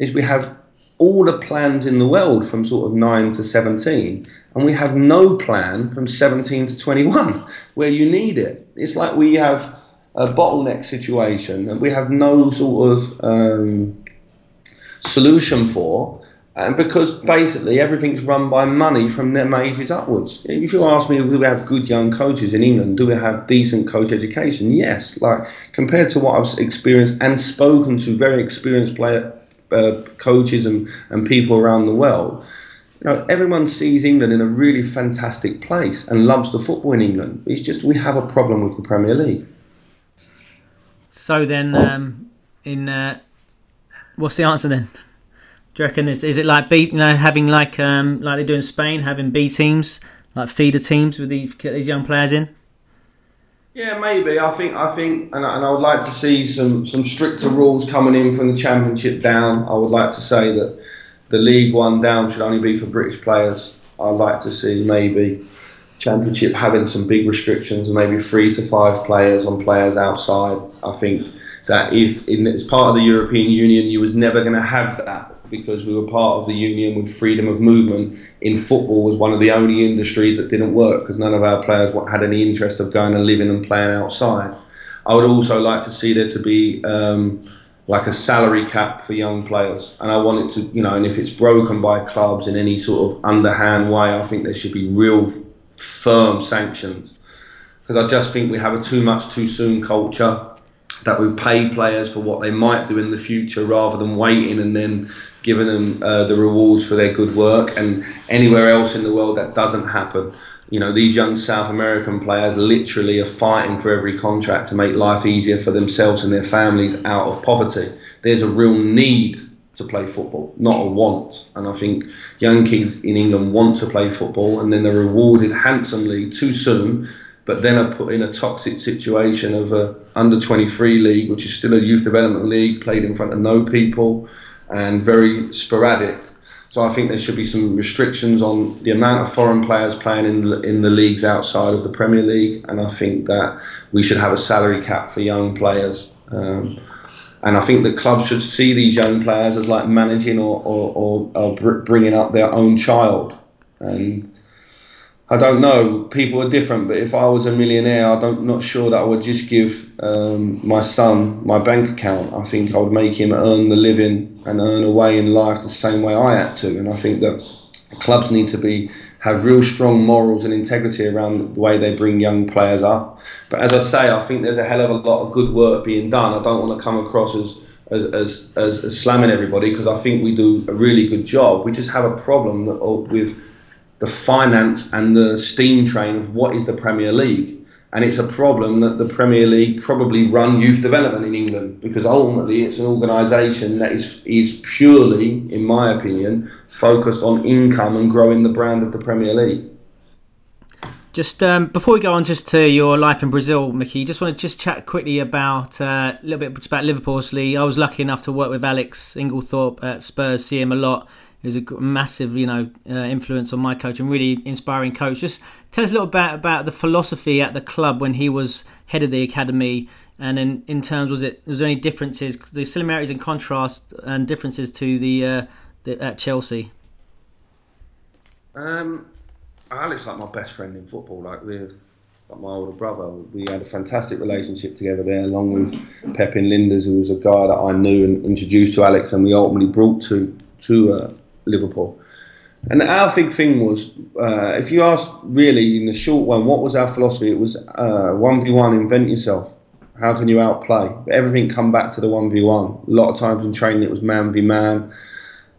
is we have all the plans in the world from sort of 9 to 17, and we have no plan from 17 to 21 where you need it. It's like we have a bottleneck situation that we have no sort of um, solution for and because basically everything's run by money from them ages upwards. If you ask me, do we have good young coaches in England? Do we have decent coach education? Yes. Like compared to what I've experienced and spoken to very experienced player uh, coaches and, and people around the world, you know, everyone sees England in a really fantastic place and loves the football in England. It's just we have a problem with the Premier League. So then, um, in uh, what's the answer then? Do you reckon is, is it like B, you know having like um like they do in Spain having B teams like feeder teams with these these young players in? Yeah, maybe. I think I think, and I, and I would like to see some some stricter rules coming in from the Championship down. I would like to say that the League One down should only be for British players. I'd like to see maybe Championship having some big restrictions, maybe three to five players on players outside. I think that if in, as part of the European Union, you was never going to have that because we were part of the union with freedom of movement in football was one of the only industries that didn't work because none of our players had any interest of going and living and playing outside. I would also like to see there to be um, like a salary cap for young players, and I want it to, you know, and if it's broken by clubs in any sort of underhand way, I think there should be real firm sanctions because I just think we have a too much too soon culture that we pay players for what they might do in the future rather than waiting and then giving them uh, the rewards for their good work. And anywhere else in the world that doesn't happen. You know, these young South American players literally are fighting for every contract to make life easier for themselves and their families out of poverty. There's a real need to play football, not a want. And I think young kids in England want to play football and then they're rewarded handsomely too soon, but then are put in a toxic situation of a under 23 league, which is still a youth development league, played in front of no people and very sporadic. So I think there should be some restrictions on the amount of foreign players playing in the, in the leagues outside of the Premier League, and I think that we should have a salary cap for young players. Um, and I think the clubs should see these young players as like managing or, or, or, or bringing up their own child. And I don't know. People are different, but if I was a millionaire, I don't not sure that I would just give um, my son my bank account. I think I would make him earn the living and earn a way in life the same way I had to. And I think that clubs need to be have real strong morals and integrity around the way they bring young players up. But as I say, I think there's a hell of a lot of good work being done. I don't want to come across as as, as, as, as slamming everybody because I think we do a really good job. We just have a problem with the finance and the steam train of what is the Premier League. And it's a problem that the Premier League probably run youth development in England because ultimately it's an organisation that is is purely, in my opinion, focused on income and growing the brand of the Premier League. Just um, before we go on, just to your life in Brazil, Mickey, just want to just chat quickly about uh, a little bit about Liverpool. I was lucky enough to work with Alex Inglethorpe at Spurs, see him a lot who's a massive, you know, uh, influence on my coach and really inspiring coach. Just tell us a little bit about the philosophy at the club when he was head of the academy, and in, in terms was it was there any differences, the similarities and contrast and differences to the, uh, the at Chelsea? Um, Alex like my best friend in football. Like we're like my older brother. We had a fantastic relationship together there, along with Pepijn Lijnders, who was a guy that I knew and introduced to Alex, and we ultimately brought to to uh, Liverpool. And our big thing was, uh, if you ask really in the short one, what was our philosophy? It was uh, one v one, invent yourself. How can you outplay? But everything come back to the one v one. A lot of times in training, it was man v man.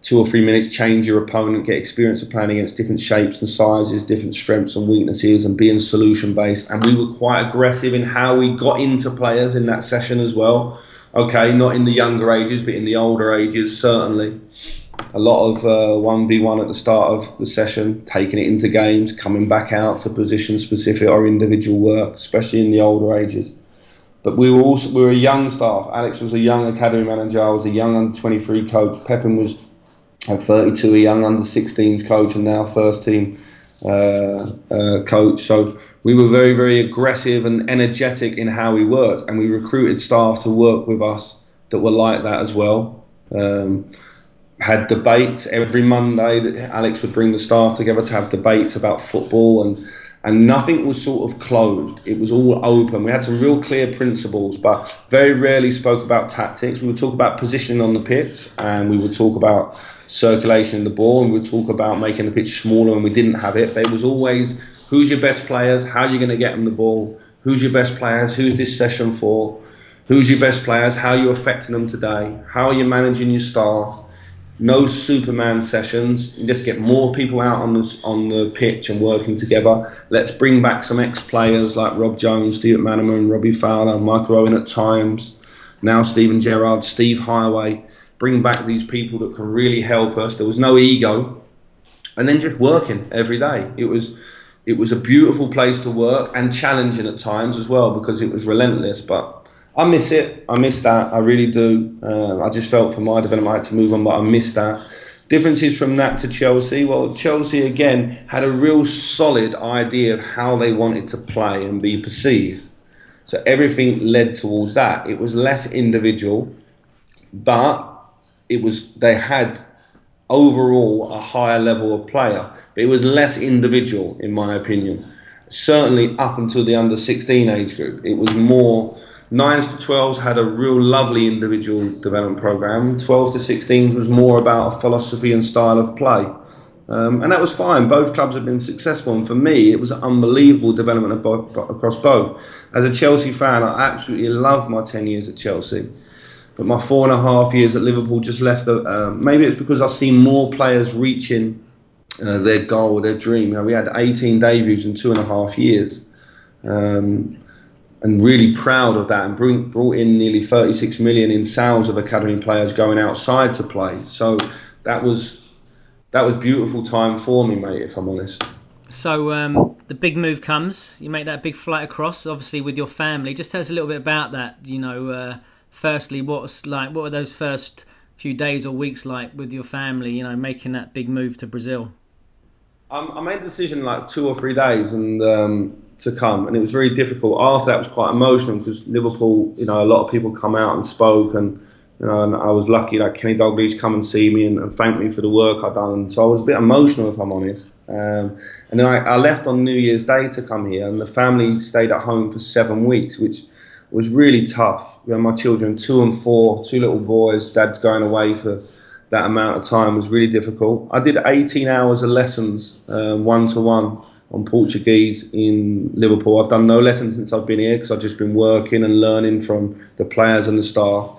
Two or three minutes, change your opponent, get experience of playing against different shapes and sizes, different strengths and weaknesses, and being solution based. And we were quite aggressive in how we got into players in that session as well. Okay, not in the younger ages, but in the older ages, certainly a lot of uh, one v one at the start of the session, taking it into games, coming back out to position specific or individual work, especially in the older ages. But we were also we were a young staff. Alex was a young academy manager. I was a young under 23 coach. Pepijn was at 32, a young under 16s coach, and now first team uh, uh, coach. So we were very very aggressive and energetic in how we worked, and we recruited staff to work with us that were like that as well. Um, had debates every Monday. That Alex would bring the staff together to have debates about football, and and nothing was sort of closed. It was all open. We had some real clear principles, but very rarely spoke about tactics. We would talk about positioning on the pitch, and we would talk about circulation of the ball, and we would talk about making the pitch smaller when we didn't have it. But it was always who's your best players, how are you going to get them the ball, who's your best players, who's this session for, who's your best players, how are you affecting them today, how are you managing your staff no Superman sessions. Let's get more people out on the on the pitch and working together. Let's bring back some ex-players like Rob Jones, Steve McManaman, Robbie Fowler, Michael Owen at times. Now Steven Gerrard, Steve Heighway. Bring back these people that can really help us. There was no ego, and then just working every day. It was it was a beautiful place to work and challenging at times as well because it was relentless, but I miss it. I miss that. I really do. Uh, I just felt for my development I had to move on, but I miss that. Differences from that to Chelsea. Well, Chelsea again had a real solid idea of how they wanted to play and be perceived. So everything led towards that. It was less individual, but it was they had overall a higher level of player. But it was less individual, in my opinion. Certainly up until the under 16 age group, it was more Nines to 12s had a real lovely individual development program. 12s to 16s was more about a philosophy and style of play. Um, and that was fine. Both clubs have been successful, and for me, it was an unbelievable development both, across both. As a Chelsea fan, I absolutely loved my 10 years at Chelsea. But my four and a half years at Liverpool just left. The, uh, maybe it's because I've seen more players reaching uh, their goal, their dream. You know, we had 18 debuts in two and a half years. Um, and really proud of that and bring, brought in nearly 36 million in sales of academy players going outside to play. So that was that was beautiful time for me, mate. If I'm honest. So um, the big move comes. You make that big flight across, obviously with your family. Just tell us a little bit about that. You know, uh, firstly, what's like? What were those first few days or weeks like with your family? You know, making that big move to Brazil. Um, I made the decision like two or three days, and um, to come, and it was very difficult. After that, was quite emotional because Liverpool, you know, a lot of people come out and spoke, and You know, and I was lucky like Kenny Dalglish come and see me and, and thank me for the work I'd done. So I was a bit emotional, if I'm honest. Um, and then I, I, left on New Year's Day to come here, and the family stayed at home for seven weeks, which was really tough. You know, my children, two and four, two little boys, dad's going away for that amount of time was really difficult. I did 18 hours of lessons, one to one on Portuguese in Liverpool. I've done no lessons since I've been here because I've just been working and learning from the players and the staff.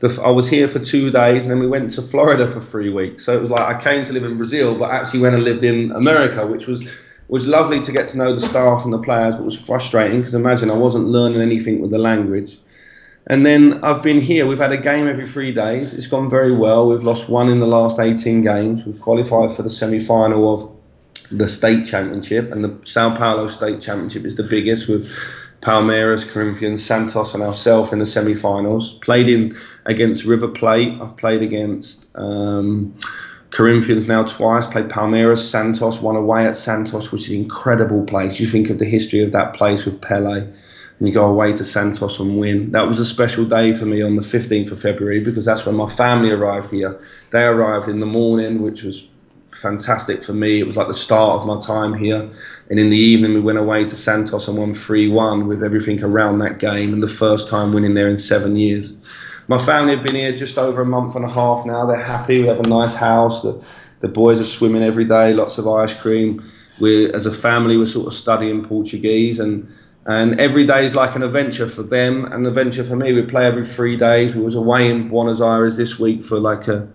The, I was here for two days and then we went to Florida for three weeks. So it was like I came to live in Brazil, but actually went and lived in America, which was was lovely to get to know the staff and the players, but was frustrating because imagine I wasn't learning anything with the language. And then I've been here. We've had a game every three days. It's gone very well. We've lost one in the last 18 games. We've qualified for the semi-final of the state championship, and the Sao Paulo state championship is the biggest with Palmeiras, Corinthians, Santos, and ourselves in the semi-finals. Played in against River Plate. I've played against um, Corinthians now twice. Played Palmeiras, Santos. Won away at Santos, which is an incredible place. You think of the history of that place with Pele and you go away to Santos and win. That was a special day for me on the 15th of February because that's when my family arrived here. They arrived in the morning, which was fantastic for me. It was like the start of my time here. And in the evening, we went away to Santos and won 3 1 with everything around that game and the first time winning there in seven years. My family have been here just over a month and a half now. They're happy. We have a nice house. The, the boys are swimming every day, lots of ice cream. We, as a family, we're sort of studying Portuguese and and every day is like an adventure for them and an adventure for me. We play every three days. We was away in Buenos Aires this week for like a,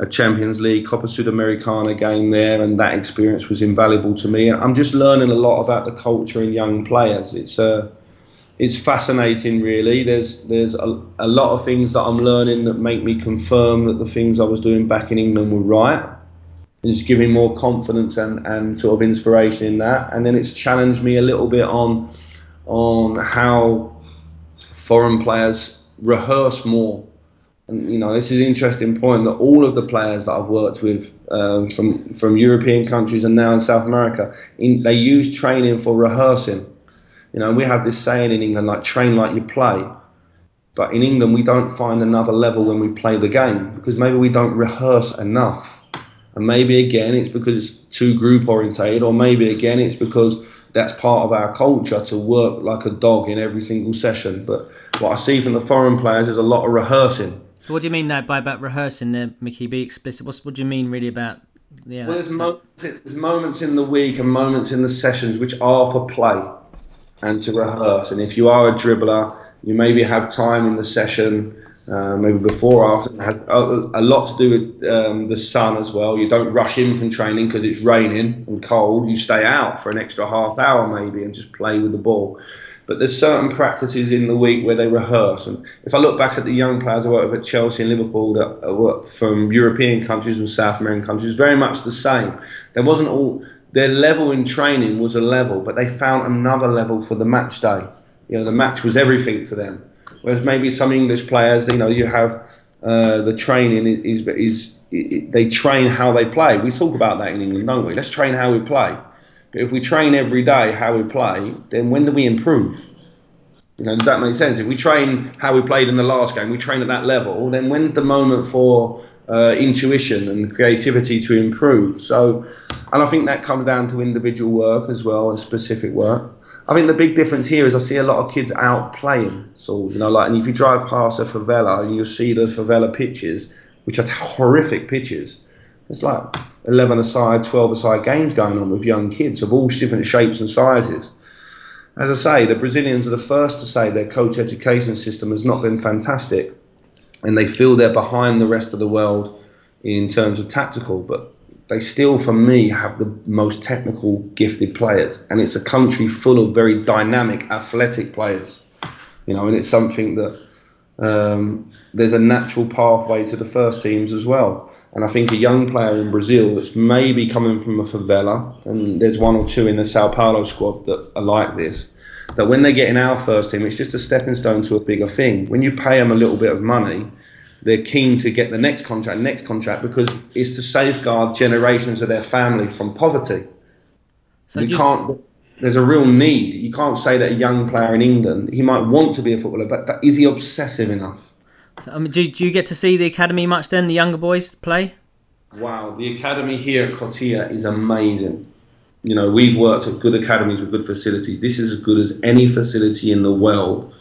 a Champions League Copa Sudamericana game there, and that experience was invaluable to me. I'm just learning a lot about the culture and young players. It's uh, it's fascinating, really. There's there's a, a lot of things that I'm learning that make me confirm that the things I was doing back in England were right. It's giving more confidence and, and sort of inspiration in that. And then it's challenged me a little bit on on how foreign players rehearse more. And you know, this is an interesting point that all of the players that I've worked with um, from from European countries and now in South America, in, they use training for rehearsing. You know, we have this saying in England like train like you play. But in England, we don't find another level when we play the game because maybe we don't rehearse enough. And maybe again, it's because it's too group orientated, or maybe again, it's because that's part of our culture to work like a dog in every single session. But what I see from the foreign players is a lot of rehearsing. So what do you mean that by about rehearsing there, Mickey? Be explicit. What's, what do you mean really about? Yeah, well, there's, moments, there's moments in the week and moments in the sessions which are for play and to rehearse. And if you are a dribbler, you maybe have time in the session uh, maybe before or after. It has a, a, lot to do with um, the sun as well. You don't rush in from training because it's raining and cold. You stay out for an extra half hour maybe and just play with the ball. But there's certain practices in the week where they rehearse. And if I look back at the young players I work with at Chelsea and Liverpool that work from European countries and South American countries, very much the same. There wasn't all their level in training was a level, but they found another level for the match day. You know, the match was everything to them. Whereas maybe some English players, you know, you have uh, the training is, is, is they train how they play. We talk about that in England, don't we? Let's train how we play. But if we train every day how we play, then when do we improve? You know, does that make sense? If we train how we played in the last game, we train at that level, then when's the moment for uh, intuition and creativity to improve? So, and I think that comes down to individual work as well as specific work. I think the big difference here is I see a lot of kids out playing. So, you know, like, and if you drive past a favela and you see the favela pitches, which are horrific pitches, it's like 11 aside, 12 aside games going on with young kids of all different shapes and sizes. As I say, the Brazilians are the first to say their coach education system has not been fantastic and they feel they're behind the rest of the world in terms of tactical. But they still, for me, have the most technical, gifted players, and it's a country full of very dynamic, athletic players. You know, and it's something that um, there's a natural pathway to the first teams as well. And I think a young player in Brazil that's maybe coming from a favela, and there's one or two in the Sao Paulo squad that are like this, that when they get in our first team, it's just a stepping stone to a bigger thing. When you pay them a little bit of money, they're keen to get the next contract, next contract, because it's to safeguard generations of their family from poverty. So you just, can't. There's a real need. You can't say that a young player in England he might want to be a footballer, but is he obsessive enough? So, mean, do, do you get to see the academy much then, the younger boys play? Wow, the academy here at Cotia is amazing. You know, we've worked at good academies with good facilities. This is as good as any facility in the world.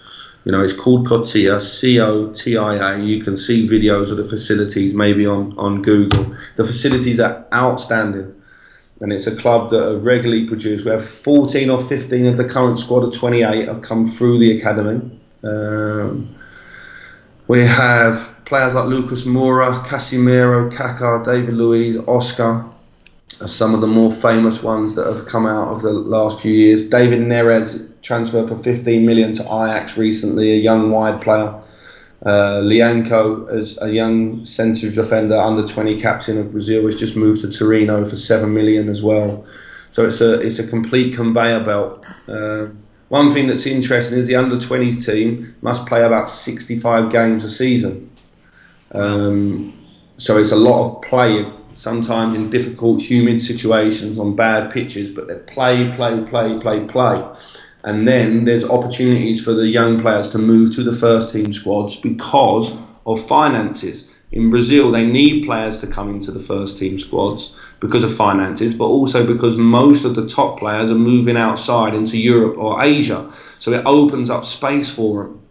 You know, it's called Cotia, C O T I A. You can see videos of the facilities maybe on, on Google. The facilities are outstanding. And it's a club that have regularly produced. We have 14 or 15 of the current squad of 28 have come through the academy. Um, we have players like Lucas Moura, Casemiro, Kaká, David Luiz, Oscar, some of the more famous ones that have come out of the last few years. David Neres transferred for 15 million to Ajax recently, a young wide player. Uh, Lyanco, as a young centre defender, under 20 captain of Brazil, has just moved to Torino for 7 million as well. So it's a it's a complete conveyor belt. Uh, one thing that's interesting is the under 20s team must play about 65 games a season. Um, so it's a lot of playing, sometimes in difficult, humid situations on bad pitches, but they play, play, play, play, play. And then there's opportunities for the young players to move to the first team squads because of finances. In Brazil, they need players to come into the first team squads because of finances, but also because most of the top players are moving outside into Europe or Asia. So it opens up space for them.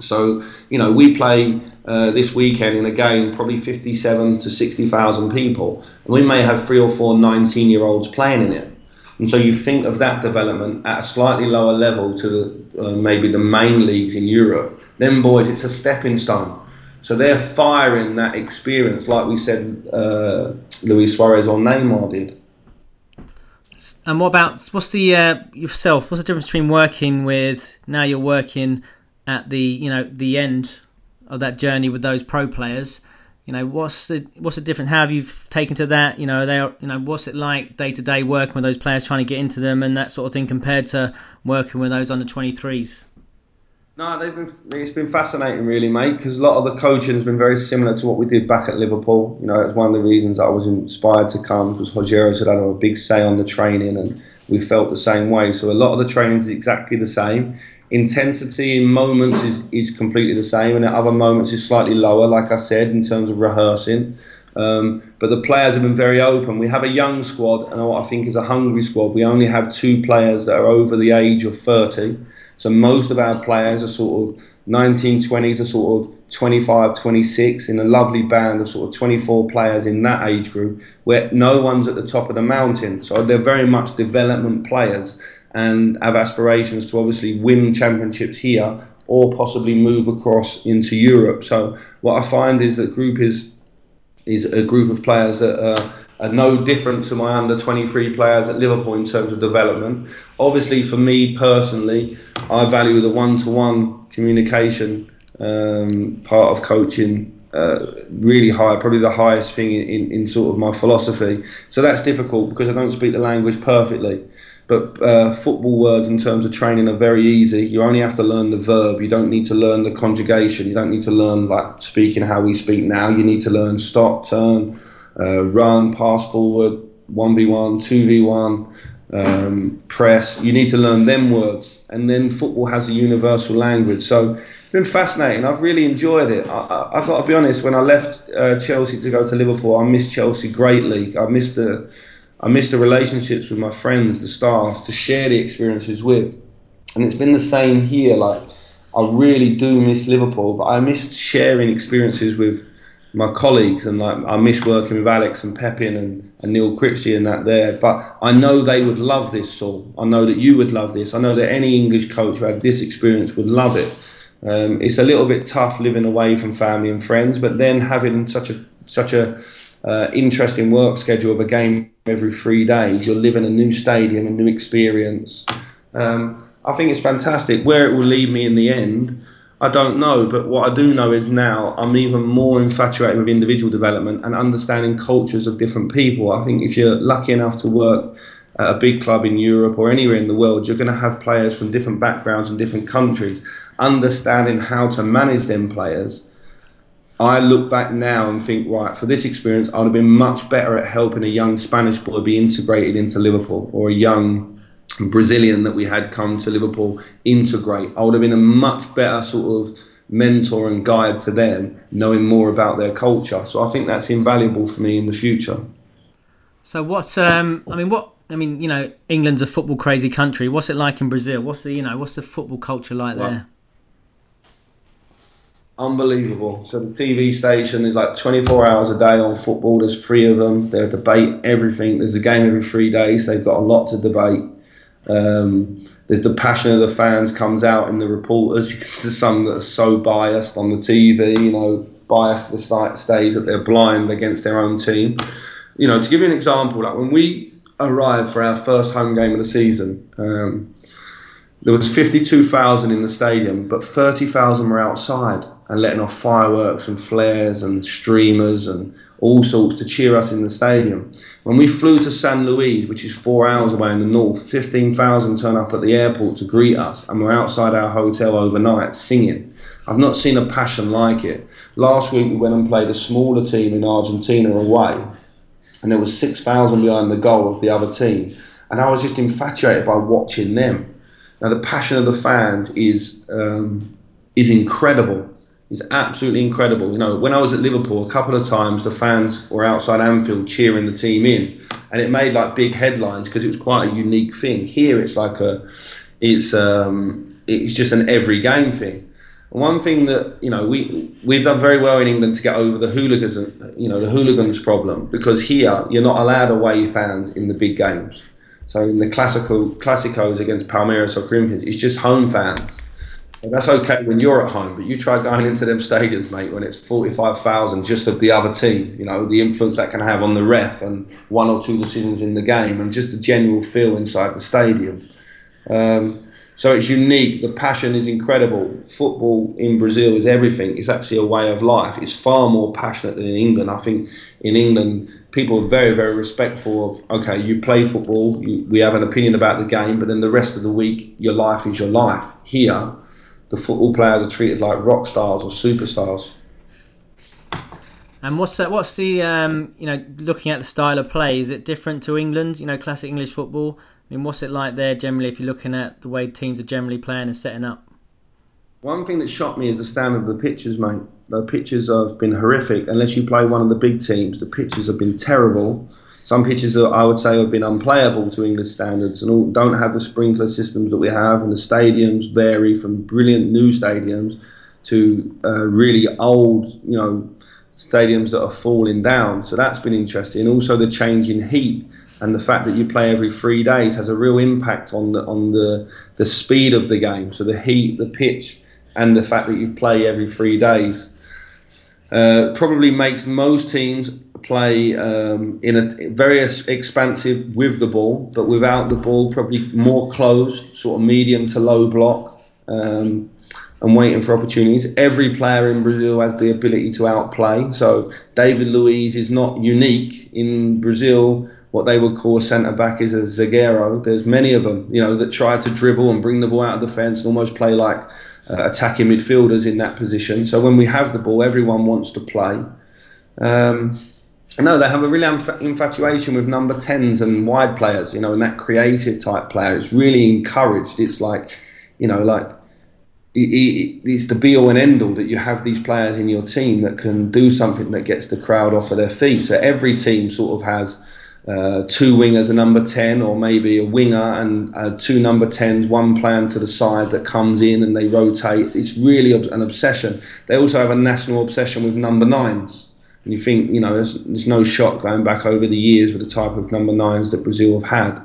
So, you know, we play uh, this weekend in a game probably 57 to 60,000 people, and we may have three or four 19 year olds playing in it. And so you think of that development at a slightly lower level to the, uh, maybe the main leagues in Europe. Then, boys, it's a stepping stone. So they're firing that experience, like we said, uh, Luis Suarez or Neymar did. And what about what's the uh, yourself? What's the difference between working with now you're working at the you know the end of that journey with those pro players? You know what's the what's the difference? How have you taken to that? You know they are, you know what's it like day to day working with those players, trying to get into them and that sort of thing compared to working with those under twenty threes. No, they've been, it's been fascinating, really, mate, because a lot of the coaching has been very similar to what we did back at Liverpool. You know, it's one of the reasons I was inspired to come because Rogério said I had a big say on the training, and we felt the same way. So a lot of the training is exactly the same. Intensity in moments is, is completely the same, and at other moments is slightly lower, like I said, in terms of rehearsing. Um, but the players have been very open. We have a young squad, and what I think is a hungry squad. We only have two players that are over the age of 30. So most of our players are sort of 19, 20 to sort of 25, 26 in a lovely band of sort of 24 players in that age group where no one's at the top of the mountain. So they're very much development players and have aspirations to obviously win championships here or possibly move across into Europe. So what I find is that group is is a group of players that are are no different to my under 23 players at Liverpool in terms of development. Obviously, for me personally, I value the one to one communication um, part of coaching uh, really high, probably the highest thing in, in, in, sort of my philosophy. So that's difficult because I don't speak the language perfectly. But uh, football words in terms of training are very easy. You only have to learn the verb. You don't need to learn the conjugation. You don't need to learn like speaking how we speak now. You need to learn stop, turn, uh, run, pass forward, 1v1, 2v1, um, press. You need to learn them words. And then football has a universal language. So it's been fascinating. I've really enjoyed it. I, have got to be honest, when I left uh, Chelsea to go to Liverpool, I missed Chelsea greatly. I missed the. I missed the relationships with my friends, the staff, to share the experiences with. And it's been the same here. Like, I really do miss Liverpool, but I missed sharing experiences with my colleagues and like I miss working with Alex and Pepijn and, and Neil Critchley and that there. But I know they would love this, Saul. I know that you would love this. I know that any English coach who had this experience would love it. Um, it's a little bit tough living away from family and friends, but then having such a such a uh, interesting work schedule of a game every three days, you're living a new stadium, a new experience. Um, I think it's fantastic. Where it will lead me in the end, I don't know, but what I do know is now I'm even more infatuated with individual development and understanding cultures of different people. I think if you're lucky enough to work at a big club in Europe or anywhere in the world, you're going to have players from different backgrounds and different countries. Understanding how to manage them players, I look back now and think, right, for this experience, I'd have been much better at helping a young Spanish boy be integrated into Liverpool or a young Brazilian that we had come to Liverpool integrate. I would have been a much better sort of mentor and guide to them, knowing more about their culture. So I think that's invaluable for me in the future. So what's um I mean what I mean you know England's a football crazy country. What's it like in Brazil? What's the you know what's the football culture like there? Unbelievable. So the TV station is like 24 hours a day on football. There's three of them. They debate everything. There's a game every three days. They've got a lot to debate. Um, there's the passion of the fans comes out in the reporters. There's some that are so biased on the TV, you know, biased to the stage that they're blind against their own team. You know, to give you an example, like when we arrived for our first home game of the season, um, there was 52,000 in the stadium, but 30,000 were outside and letting off fireworks and flares and streamers and all sorts to cheer us in the stadium. When we flew to San Luis, which is four hours away in the north, 15,000 turned up at the airport to greet us, and we're outside our hotel overnight singing. I've not seen a passion like it. Last week we went and played a smaller team in Argentina away, and there was 6,000 behind the goal of the other team, and I was just infatuated by watching them. Now the passion of the fans is um, is incredible is absolutely incredible. You know, when I was at Liverpool, a couple of times the fans were outside Anfield cheering the team in, and it made like big headlines because it was quite a unique thing. Here, it's like a, it's um, it's just an every game thing. one thing that you know we we've done very well in England to get over the hooligans, you know, the hooligans problem because here you're not allowed away fans in the big games. So in the classical classicos against Palmeiras or Corinthians, it's just home fans that's okay when you're at home, but you try going into them stadiums, mate, when it's 45,000 just of the other team, you know, the influence that can have on the ref and one or two decisions in the game and just the general feel inside the stadium. Um, so it's unique. The passion is incredible. Football in Brazil is everything. It's actually a way of life. It's far more passionate than in England. I think in England, people are very, very respectful of, okay, you play football, you, we have an opinion about the game, but then the rest of the week, your life is your life. Here, the football players are treated like rock stars or superstars. And what's that? What's the um, you know looking at the style of play? Is it different to England? You know, classic English football. I mean, what's it like there generally? If you're looking at the way teams are generally playing and setting up. One thing that shocked me is the standard of the pitches, mate. The pitches have been horrific. Unless you play one of the big teams, the pitches have been terrible. Some pitches that I would say have been unplayable to English standards and all, don't have the sprinkler systems that we have, and the stadiums vary from brilliant new stadiums to uh, really old, you know, stadiums that are falling down. So that's been interesting. Also, the change in heat and the fact that you play every three days has a real impact on the on the the speed of the game. So the heat, the pitch, and the fact that you play every three days uh, probably makes most teams play um, in a very expansive with the ball, but without the ball, probably more closed, sort of medium to low block, um, and waiting for opportunities. Every player in Brazil has the ability to outplay. So David Luiz is not unique in Brazil. What they would call centre back is a zagueiro. There's many of them, you know, that try to dribble and bring the ball out of the fence and almost play like uh, attacking midfielders in that position. So when we have the ball, everyone wants to play. Um, no, they have a real infatuation with number 10s and wide players, you know, and that creative type player. It's really encouraged. It's like, you know, like it's the be all and end all that you have these players in your team that can do something that gets the crowd off of their feet. So every team sort of has uh, two wingers, a number 10, or maybe a winger and uh, two number 10s, one player to the side that comes in and they rotate. It's really an obsession. They also have a national obsession with number 9s. And you think, you know, there's, there's no shock going back over the years with the type of number nines that Brazil have had.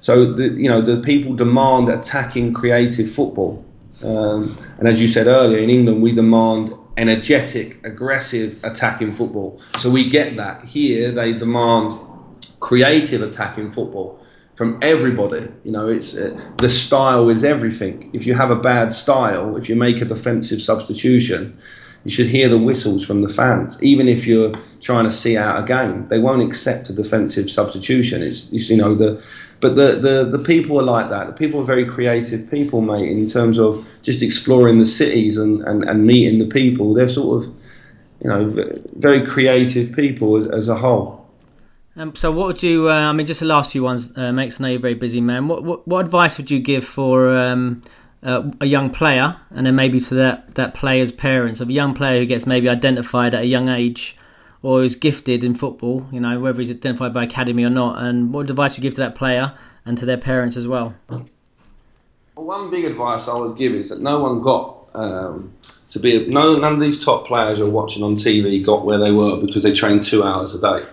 So, the, you know, the people demand attacking, creative football. Um, and as you said earlier, in England, we demand energetic, aggressive attacking football. So we get that. Here, they demand creative attacking football from everybody. You know, it's uh, the style is everything. If you have a bad style, if you make a defensive substitution, you should hear the whistles from the fans. Even if you're trying to see out a game, they won't accept a defensive substitution. It's, it's you know the, but the, the the people are like that. The people are very creative people, mate. In terms of just exploring the cities and, and, and meeting the people, they're sort of you know very creative people as, as a whole. Um, so, what would you? Uh, I mean, just the last few ones uh, makes know you're a very busy man. What, what, what advice would you give for um, uh, a young player, and then maybe to that that player's parents of a young player who gets maybe identified at a young age or is gifted in football, you know, whether he's identified by academy or not, and what advice you give to that player and to their parents as well? well one big advice I would give is that no one got um, to be no none of these top players you're watching on TV got where they were because they trained two hours a day.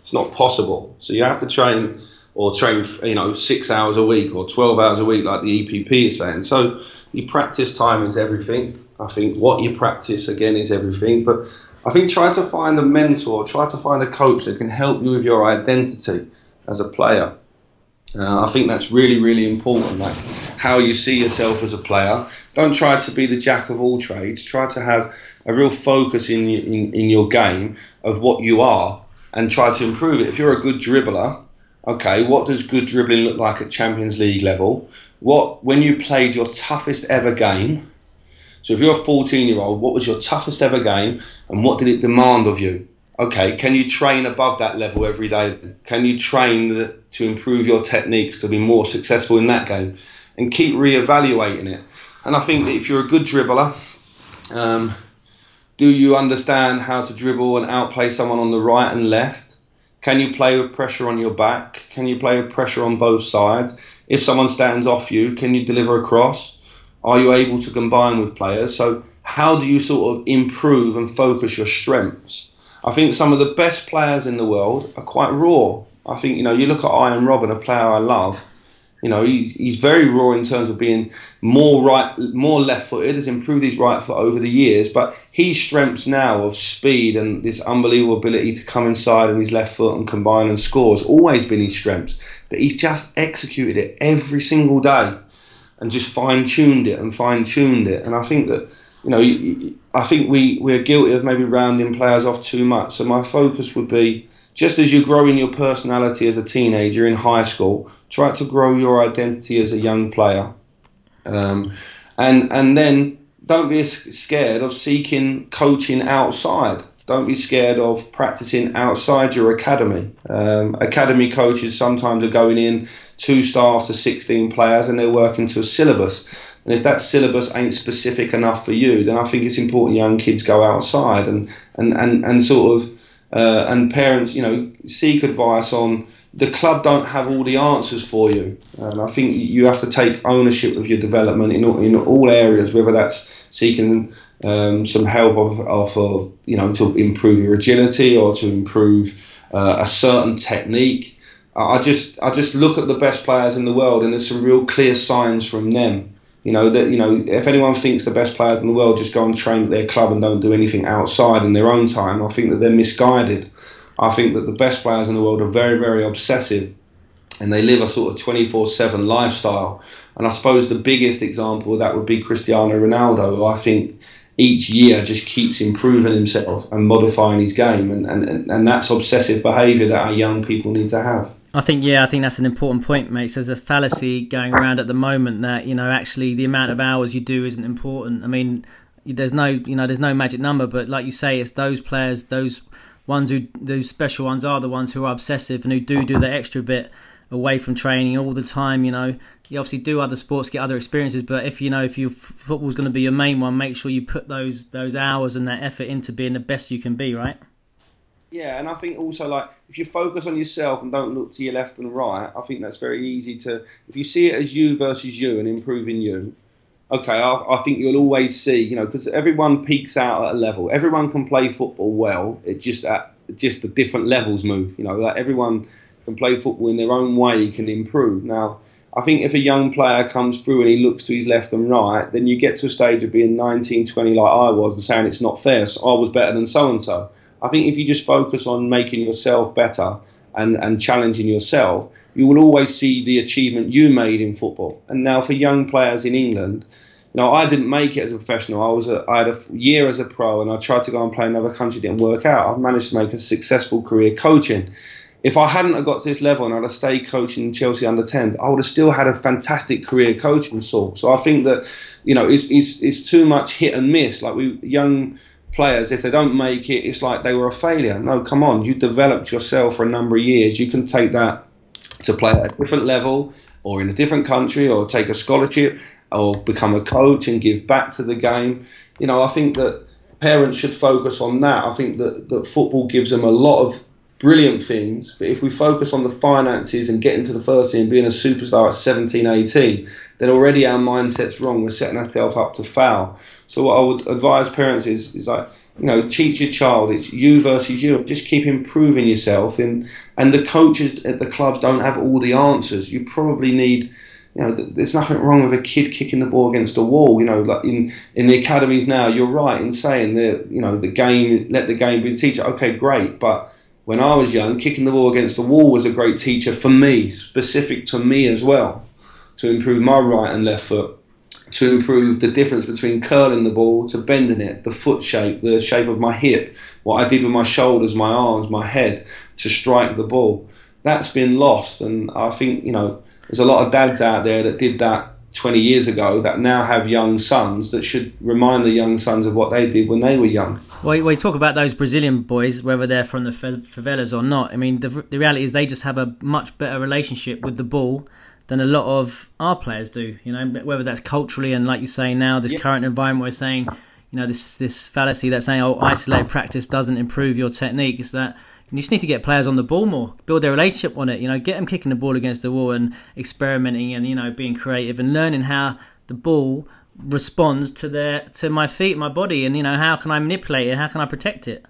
It's not possible. So you have to train or train you know six hours a week or 12 hours a week like the EPP is saying. So your practice time is everything. I think what you practice again is everything, but I think try to find a mentor, try to find a coach that can help you with your identity as a player. Uh, I think that's really, really important. Like how you see yourself as a player. Don't try to be the jack of all trades. Try to have a real focus in in, in your game of what you are, and try to improve it. If you're a good dribbler, okay, what does good dribbling look like at Champions League level? What when you played your toughest ever game? So if you're a 14 year old, what was your toughest ever game and what did it demand of you? Okay, can you train above that level every day? Can you train to improve your techniques to be more successful in that game? And keep re-evaluating it. And I think that if you're a good dribbler, um, do you understand how to dribble and outplay someone on the right and left? Can you play with pressure on your back? Can you play with pressure on both sides? If someone stands off you, can you deliver a cross? Are you able to combine with players? So, how do you sort of improve and focus your strengths? I think some of the best players in the world are quite raw. I think, you know, you look at Arjen Robben, a player I love, you know, he's, he's very raw in terms of being more right, more left footed, has improved his right foot over the years, but his strengths now of speed and this unbelievable ability to come inside on his left foot and combine and score has always been his strengths. But he's just executed it every single day and just fine tuned it and fine tuned it. And I think that, you know, I think we, we're guilty of maybe rounding players off too much. So my focus would be just as you grow in your personality as a teenager in high school, try to grow your identity as a young player. Um, and, and then don't be scared of seeking coaching outside. Don't be scared of practicing outside your academy. Um, academy coaches sometimes are going in two staff to 16 players and they're working to a syllabus. And if that syllabus ain't specific enough for you, then I think it's important young kids go outside and, and, and, and sort of, uh, and parents, you know, seek advice on the club don't have all the answers for you. And I think you have to take ownership of your development in all, in all areas, whether that's seeking um, some help of, of, of, you know, to improve your agility or to improve uh, a certain technique. I just I just look at the best players in the world, and there's some real clear signs from them. You know that you know if anyone thinks the best players in the world just go and train at their club and don't do anything outside in their own time, I think that they're misguided. I think that the best players in the world are very very obsessive, and they live a sort of 24/7 lifestyle. And I suppose the biggest example of that would be Cristiano Ronaldo, who I think each year just keeps improving himself and modifying his game, and, and, and that's obsessive behaviour that our young people need to have. I think yeah, I think that's an important point, mate. So there's a fallacy going around at the moment that you know actually the amount of hours you do isn't important. I mean, there's no you know there's no magic number, but like you say, it's those players, those ones who those special ones are the ones who are obsessive and who do do the extra bit away from training all the time. You know, you obviously do other sports, get other experiences, but if you know if your football's going to be your main one, make sure you put those those hours and that effort into being the best you can be, right? Yeah, and I think also like if you focus on yourself and don't look to your left and right, I think that's very easy to. If you see it as you versus you and improving you, okay, I, I think you'll always see, you know, because everyone peaks out at a level. Everyone can play football well. It just at just the different levels move. You know, like everyone can play football in their own way can improve. Now, I think if a young player comes through and he looks to his left and right, then you get to a stage of being 19, 20 like I was and saying it's not fair. So I was better than so and so. I think if you just focus on making yourself better and, and challenging yourself, you will always see the achievement you made in football. And now for young players in England, you know, I didn't make it as a professional. I was a, I had a year as a pro, and I tried to go and play another country. Didn't work out. I've managed to make a successful career coaching. If I hadn't have got to this level and I'd have stayed coaching Chelsea under 10, I would have still had a fantastic career coaching. So, so I think that you know it's, it's it's too much hit and miss. Like we young players, if they don't make it, it's like they were a failure. No, come on, you developed yourself for a number of years. You can take that to play at a different level or in a different country or take a scholarship or become a coach and give back to the game. You know, I think that parents should focus on that. I think that, that football gives them a lot of brilliant things, but if we focus on the finances and getting to the first team, being a superstar at 17, 18, then already our mindset's wrong. We're setting ourselves up to fail. So what I would advise parents is, is like, you know, teach your child. It's you versus you. Just keep improving yourself. And and the coaches at the clubs don't have all the answers. You probably need you know, there's nothing wrong with a kid kicking the ball against a wall. You know, like in in the academies now, you're right in saying that you know the game, let the game be the teacher. Okay, great, but when I was young, kicking the ball against the wall was a great teacher for me, specific to me as well, to improve my right and left foot, to improve the difference between curling the ball to bending it, the foot shape, the shape of my hip, what I did with my shoulders, my arms, my head to strike the ball. That's been lost, and I think you know there's a lot of dads out there that did that 20 years ago that now have young sons that should remind the young sons of what they did when they were young. Well, we talk about those Brazilian boys, whether they're from the favelas or not. I mean, the, the reality is they just have a much better relationship with the ball than a lot of our players do. You know, whether that's culturally and like you say now, this yeah. current environment we're saying, you know, this this fallacy that's saying, oh, isolated practice doesn't improve your technique. Is that you just need to get players on the ball more, build their relationship on it. You know, get them kicking the ball against the wall and experimenting and you know being creative and learning how the ball responds to their to my feet, my body, and you know how can I manipulate it? How can I protect it?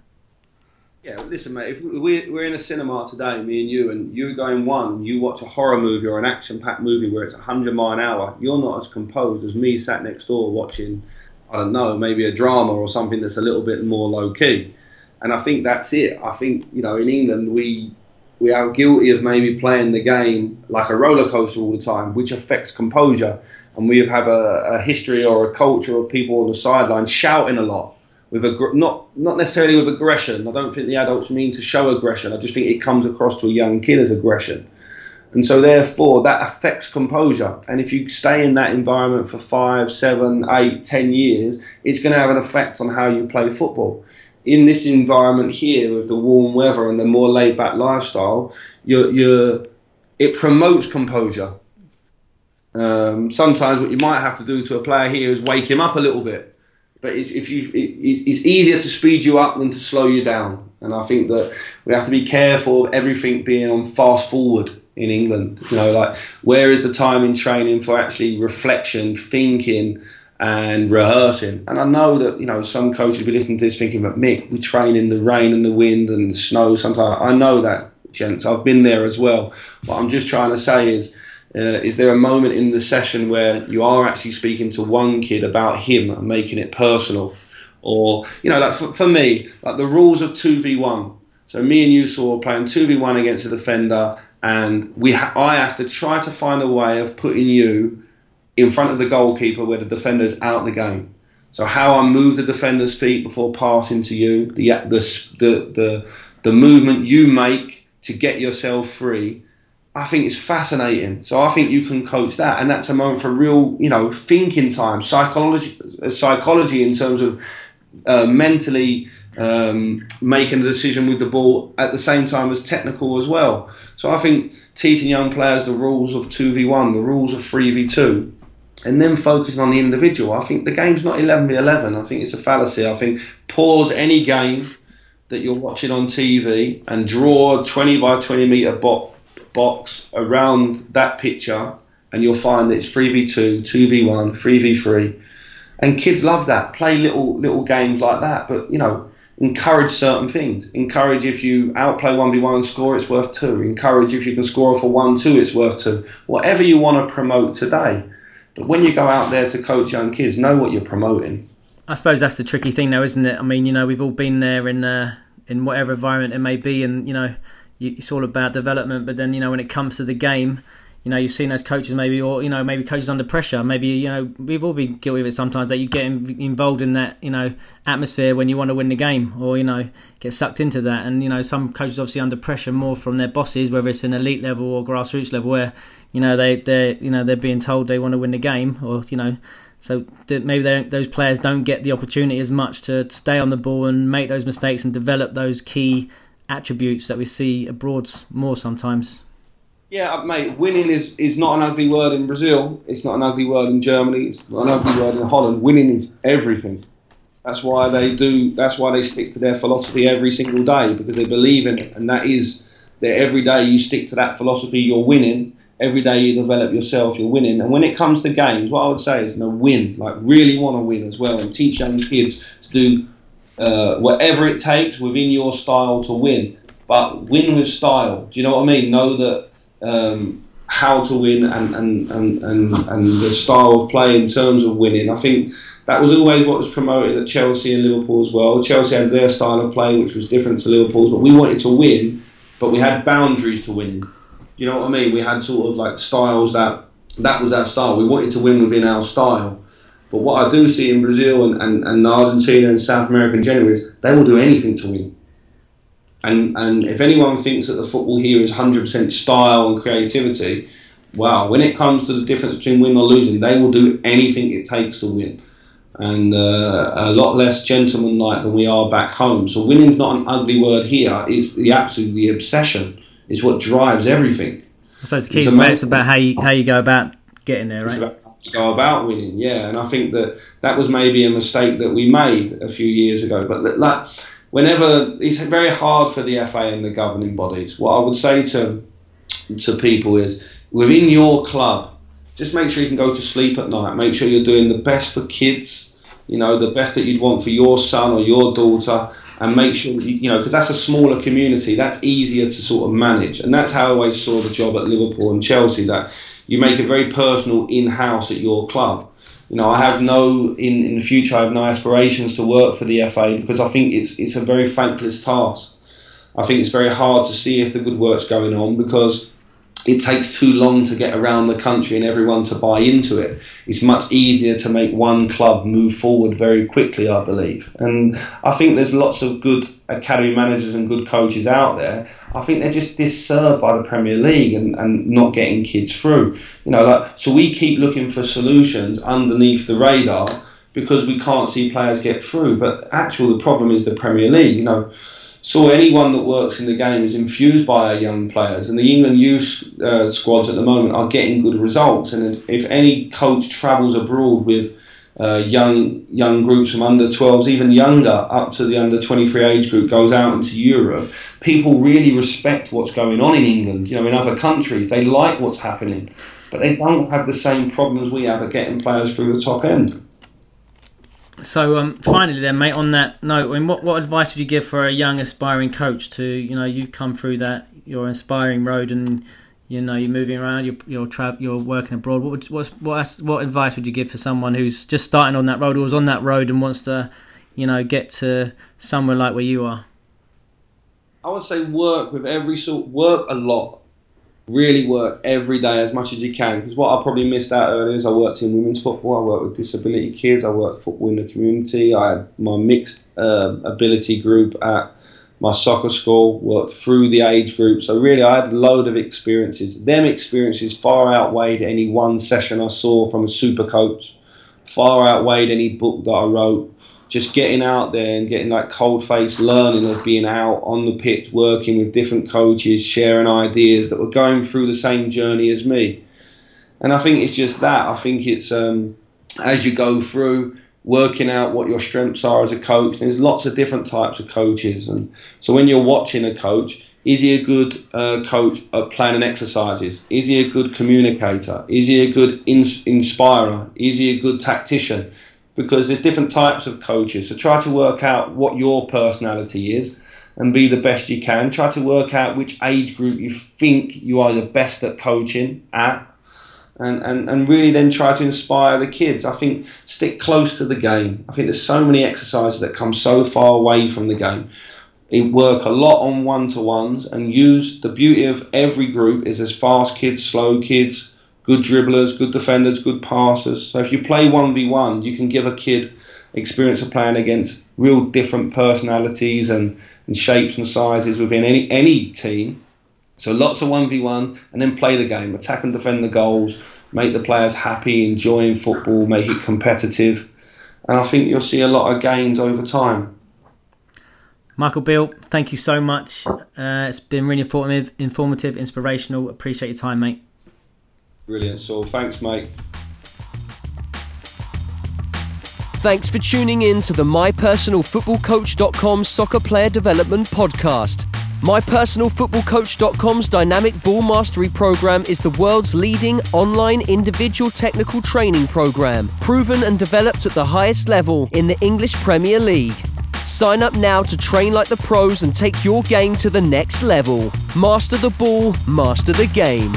Yeah, listen, mate. If we're, we're in a cinema today, me and you, and you're going one, you watch a horror movie or an action-packed movie where it's 100 mile an hour, you're not as composed as me sat next door watching, I don't know, maybe a drama or something that's a little bit more low key and I think that's it. I think you know in England we we are guilty of maybe playing the game like a roller coaster all the time, which affects composure. And we have a, a history or a culture of people on the sideline shouting a lot with a not not necessarily with aggression. I don't think the adults mean to show aggression. I just think it comes across to a young kid as aggression. And so, therefore, that affects composure. And if you stay in that environment for five, seven, eight, ten years, it's going to have an effect on how you play football in this environment here with the warm weather and the more laid back lifestyle, you're, you're, it promotes composure. Um, sometimes what you might have to do to a player here is wake him up a little bit. But it's, if you, it, it's easier to speed you up than to slow you down. And I think that we have to be careful of everything being on fast forward in England. You know, like where is the time in training for actually reflection, thinking, and rehearsing. And I know that you know some coaches will be listening to this thinking, "But Mick, we train in the rain and the wind and the snow sometimes." I know that, gents. I've been there as well. What I'm just trying to say is. Uh, is there a moment in the session where you are actually speaking to one kid about him and making it personal, or you know, like for, for me, like the rules of two v one. So me and you saw playing two v one against a defender, and we ha- I have to try to find a way of putting you in front of the goalkeeper where the defender's out the game. So how I move the defender's feet before passing to you, the the the the, the movement you make to get yourself free, I think it's fascinating. So I think you can coach that, and that's a moment for real, you know, thinking time, psychology, psychology in terms of uh, mentally um, making a decision with the ball at the same time as technical as well. So I think teaching young players the rules of 2v1, the rules of 3v2, and then focusing on the individual. I think the game's not 11 v 11. I think it's a fallacy. I think pause any game that you're watching on TV and draw 20 by 20 metre bo- box around that picture, and you'll find that it's 3v2, 2v1, 3v3. And kids love that. Play little little games like that, but you know, encourage certain things. Encourage if you outplay 1v1 and score, it's worth two. Encourage if you can score for 1 2, it's worth two. Whatever you want to promote today. But when you go out there to coach young kids, know what you're promoting. I suppose that's the tricky thing, though, isn't it? I mean, you know, we've all been there in uh, in whatever environment it may be, and you know, it's all about development. But then, you know, when it comes to the game, you know, you've seen those coaches maybe, or you know, maybe coaches under pressure. Maybe you know, we've all been guilty of it sometimes that you get involved in that you know atmosphere when you want to win the game, or you know, get sucked into that. And you know, some coaches obviously under pressure more from their bosses, whether it's an elite level or grassroots level, where you know they they you know they're being told they want to win the game, or you know. So maybe those players don't get the opportunity as much to stay on the ball and make those mistakes and develop those key attributes that we see abroad more sometimes. Yeah, uh, mate. Winning is, is not an ugly word in Brazil. It's not an ugly word in Germany. It's not an ugly word in Holland. Winning is everything. That's why they do. That's why they stick to their philosophy every single day because they believe in it, and that is that every day you stick to that philosophy, you're winning. Every day you develop yourself, you're winning. And when it comes to games, what I would say is, you know, win. Like really want to win as well, and teach young kids to do uh, whatever it takes within your style to win. But win with style. Do you know what I mean? Know that um, how to win and, and, and, and, and the style of play in terms of winning. I think that was always what was promoted at Chelsea and Liverpool as well. Chelsea had their style of play, which was different to Liverpool's, but we wanted to win, but we had boundaries to winning. You know what I mean? We had sort of like styles that that was our style. We wanted to win within our style. But what I do see in Brazil and, and, and Argentina and South America in general is they will do anything to win. And and if anyone thinks that the football here is 100% style and creativity, wow, when it comes to the difference between win or losing, they will do anything it takes to win. And uh, a lot less gentlemanlike than we are back home. So winning's not an ugly word here. It's the absolute the obsession. It's what drives everything. I suppose the key is it's about how you how you go about getting there, right? Go about winning, yeah. And I think that that was maybe a mistake that we made a few years ago. But like whenever it's very hard for the FA and the governing bodies. What I would say to to people is within your club, just make sure you can go to sleep at night. Make sure you're doing the best for kids. You know, the best that you'd want for your son or your daughter, and make sure you, you know because that's a smaller community. That's easier to sort of manage, and that's how I always saw the job at Liverpool and Chelsea. That you make it very personal in house at your club you know, I have no in in the future. I have no aspirations to work for the FA because I think it's it's a very thankless task. I think it's very hard to see if the good work's going on because it takes too long to get around the country and everyone to buy into it. It's much easier to make one club move forward very quickly, I believe. And I think there's lots of good academy managers and good coaches out there. I think they're just disserved by the Premier League and, and not getting kids through. You know, like so we keep looking for solutions underneath the radar because we can't see players get through. But actually the problem is the Premier League, you know so anyone that works in the game is infused by our young players, and the England youth uh, squads at the moment are getting good results. And if any coach travels abroad with uh, young young groups from under 12s, even younger, up to the under 23 age group, goes out into Europe, people really respect what's going on in England. You know, in other countries, they like what's happening, but they don't have the same problems we have at getting players through the top end. So um, finally, then, mate. On that note, I mean, what what advice would you give for a young aspiring coach to you know you've come through that your inspiring road and you know you're moving around, you're you're, tra- you're working abroad. What would, what's, what what advice would you give for someone who's just starting on that road or was on that road and wants to you know get to somewhere like where you are? I would say work with every sort, work a lot really work every day as much as you can. Because what I probably missed out earlier is I worked in women's football, I worked with disability kids, I worked football in the community, I had my mixed uh, ability group at my soccer school, worked through the age group. So really, I had a load of experiences. Them experiences far outweighed any one session I saw from a super coach, far outweighed any book that I wrote just getting out there and getting like cold face learning of being out on the pitch, working with different coaches, sharing ideas that were going through the same journey as me. And I think it's just that. I think it's um, as you go through working out what your strengths are as a coach. There's lots of different types of coaches, and so when you're watching a coach, is he a good uh, coach at planning exercises? Is he a good communicator? Is he a good ins- inspirer? Is he a good tactician? Because there's different types of coaches. So try to work out what your personality is and be the best you can. Try to work out which age group you think you are the best at coaching at. And, and, and really then try to inspire the kids. I think stick close to the game. I think there's so many exercises that come so far away from the game. It work a lot on one to ones and use the beauty of every group is as fast kids, slow kids, good dribblers, good defenders, good passers. So if you play 1v1, you can give a kid experience of playing against real different personalities and, and shapes and sizes within any, any team. So lots of 1v1s and then play the game, attack and defend the goals, make the players happy, enjoying football, make it competitive. And I think you'll see a lot of gains over time. Michael Beale, thank you so much. Uh, it's been really informative, informative, inspirational. Appreciate your time, mate. Brilliant, Saul. Thanks, mate. Thanks for tuning in to the MyPersonalFootballCoach.com Soccer Player Development Podcast. MyPersonalFootballCoach.com's Dynamic Ball Mastery program is the world's leading online individual technical training program, proven and developed at the highest level in the English Premier League. Sign up now to train like the pros and take your game to the next level. Master the ball, master the game.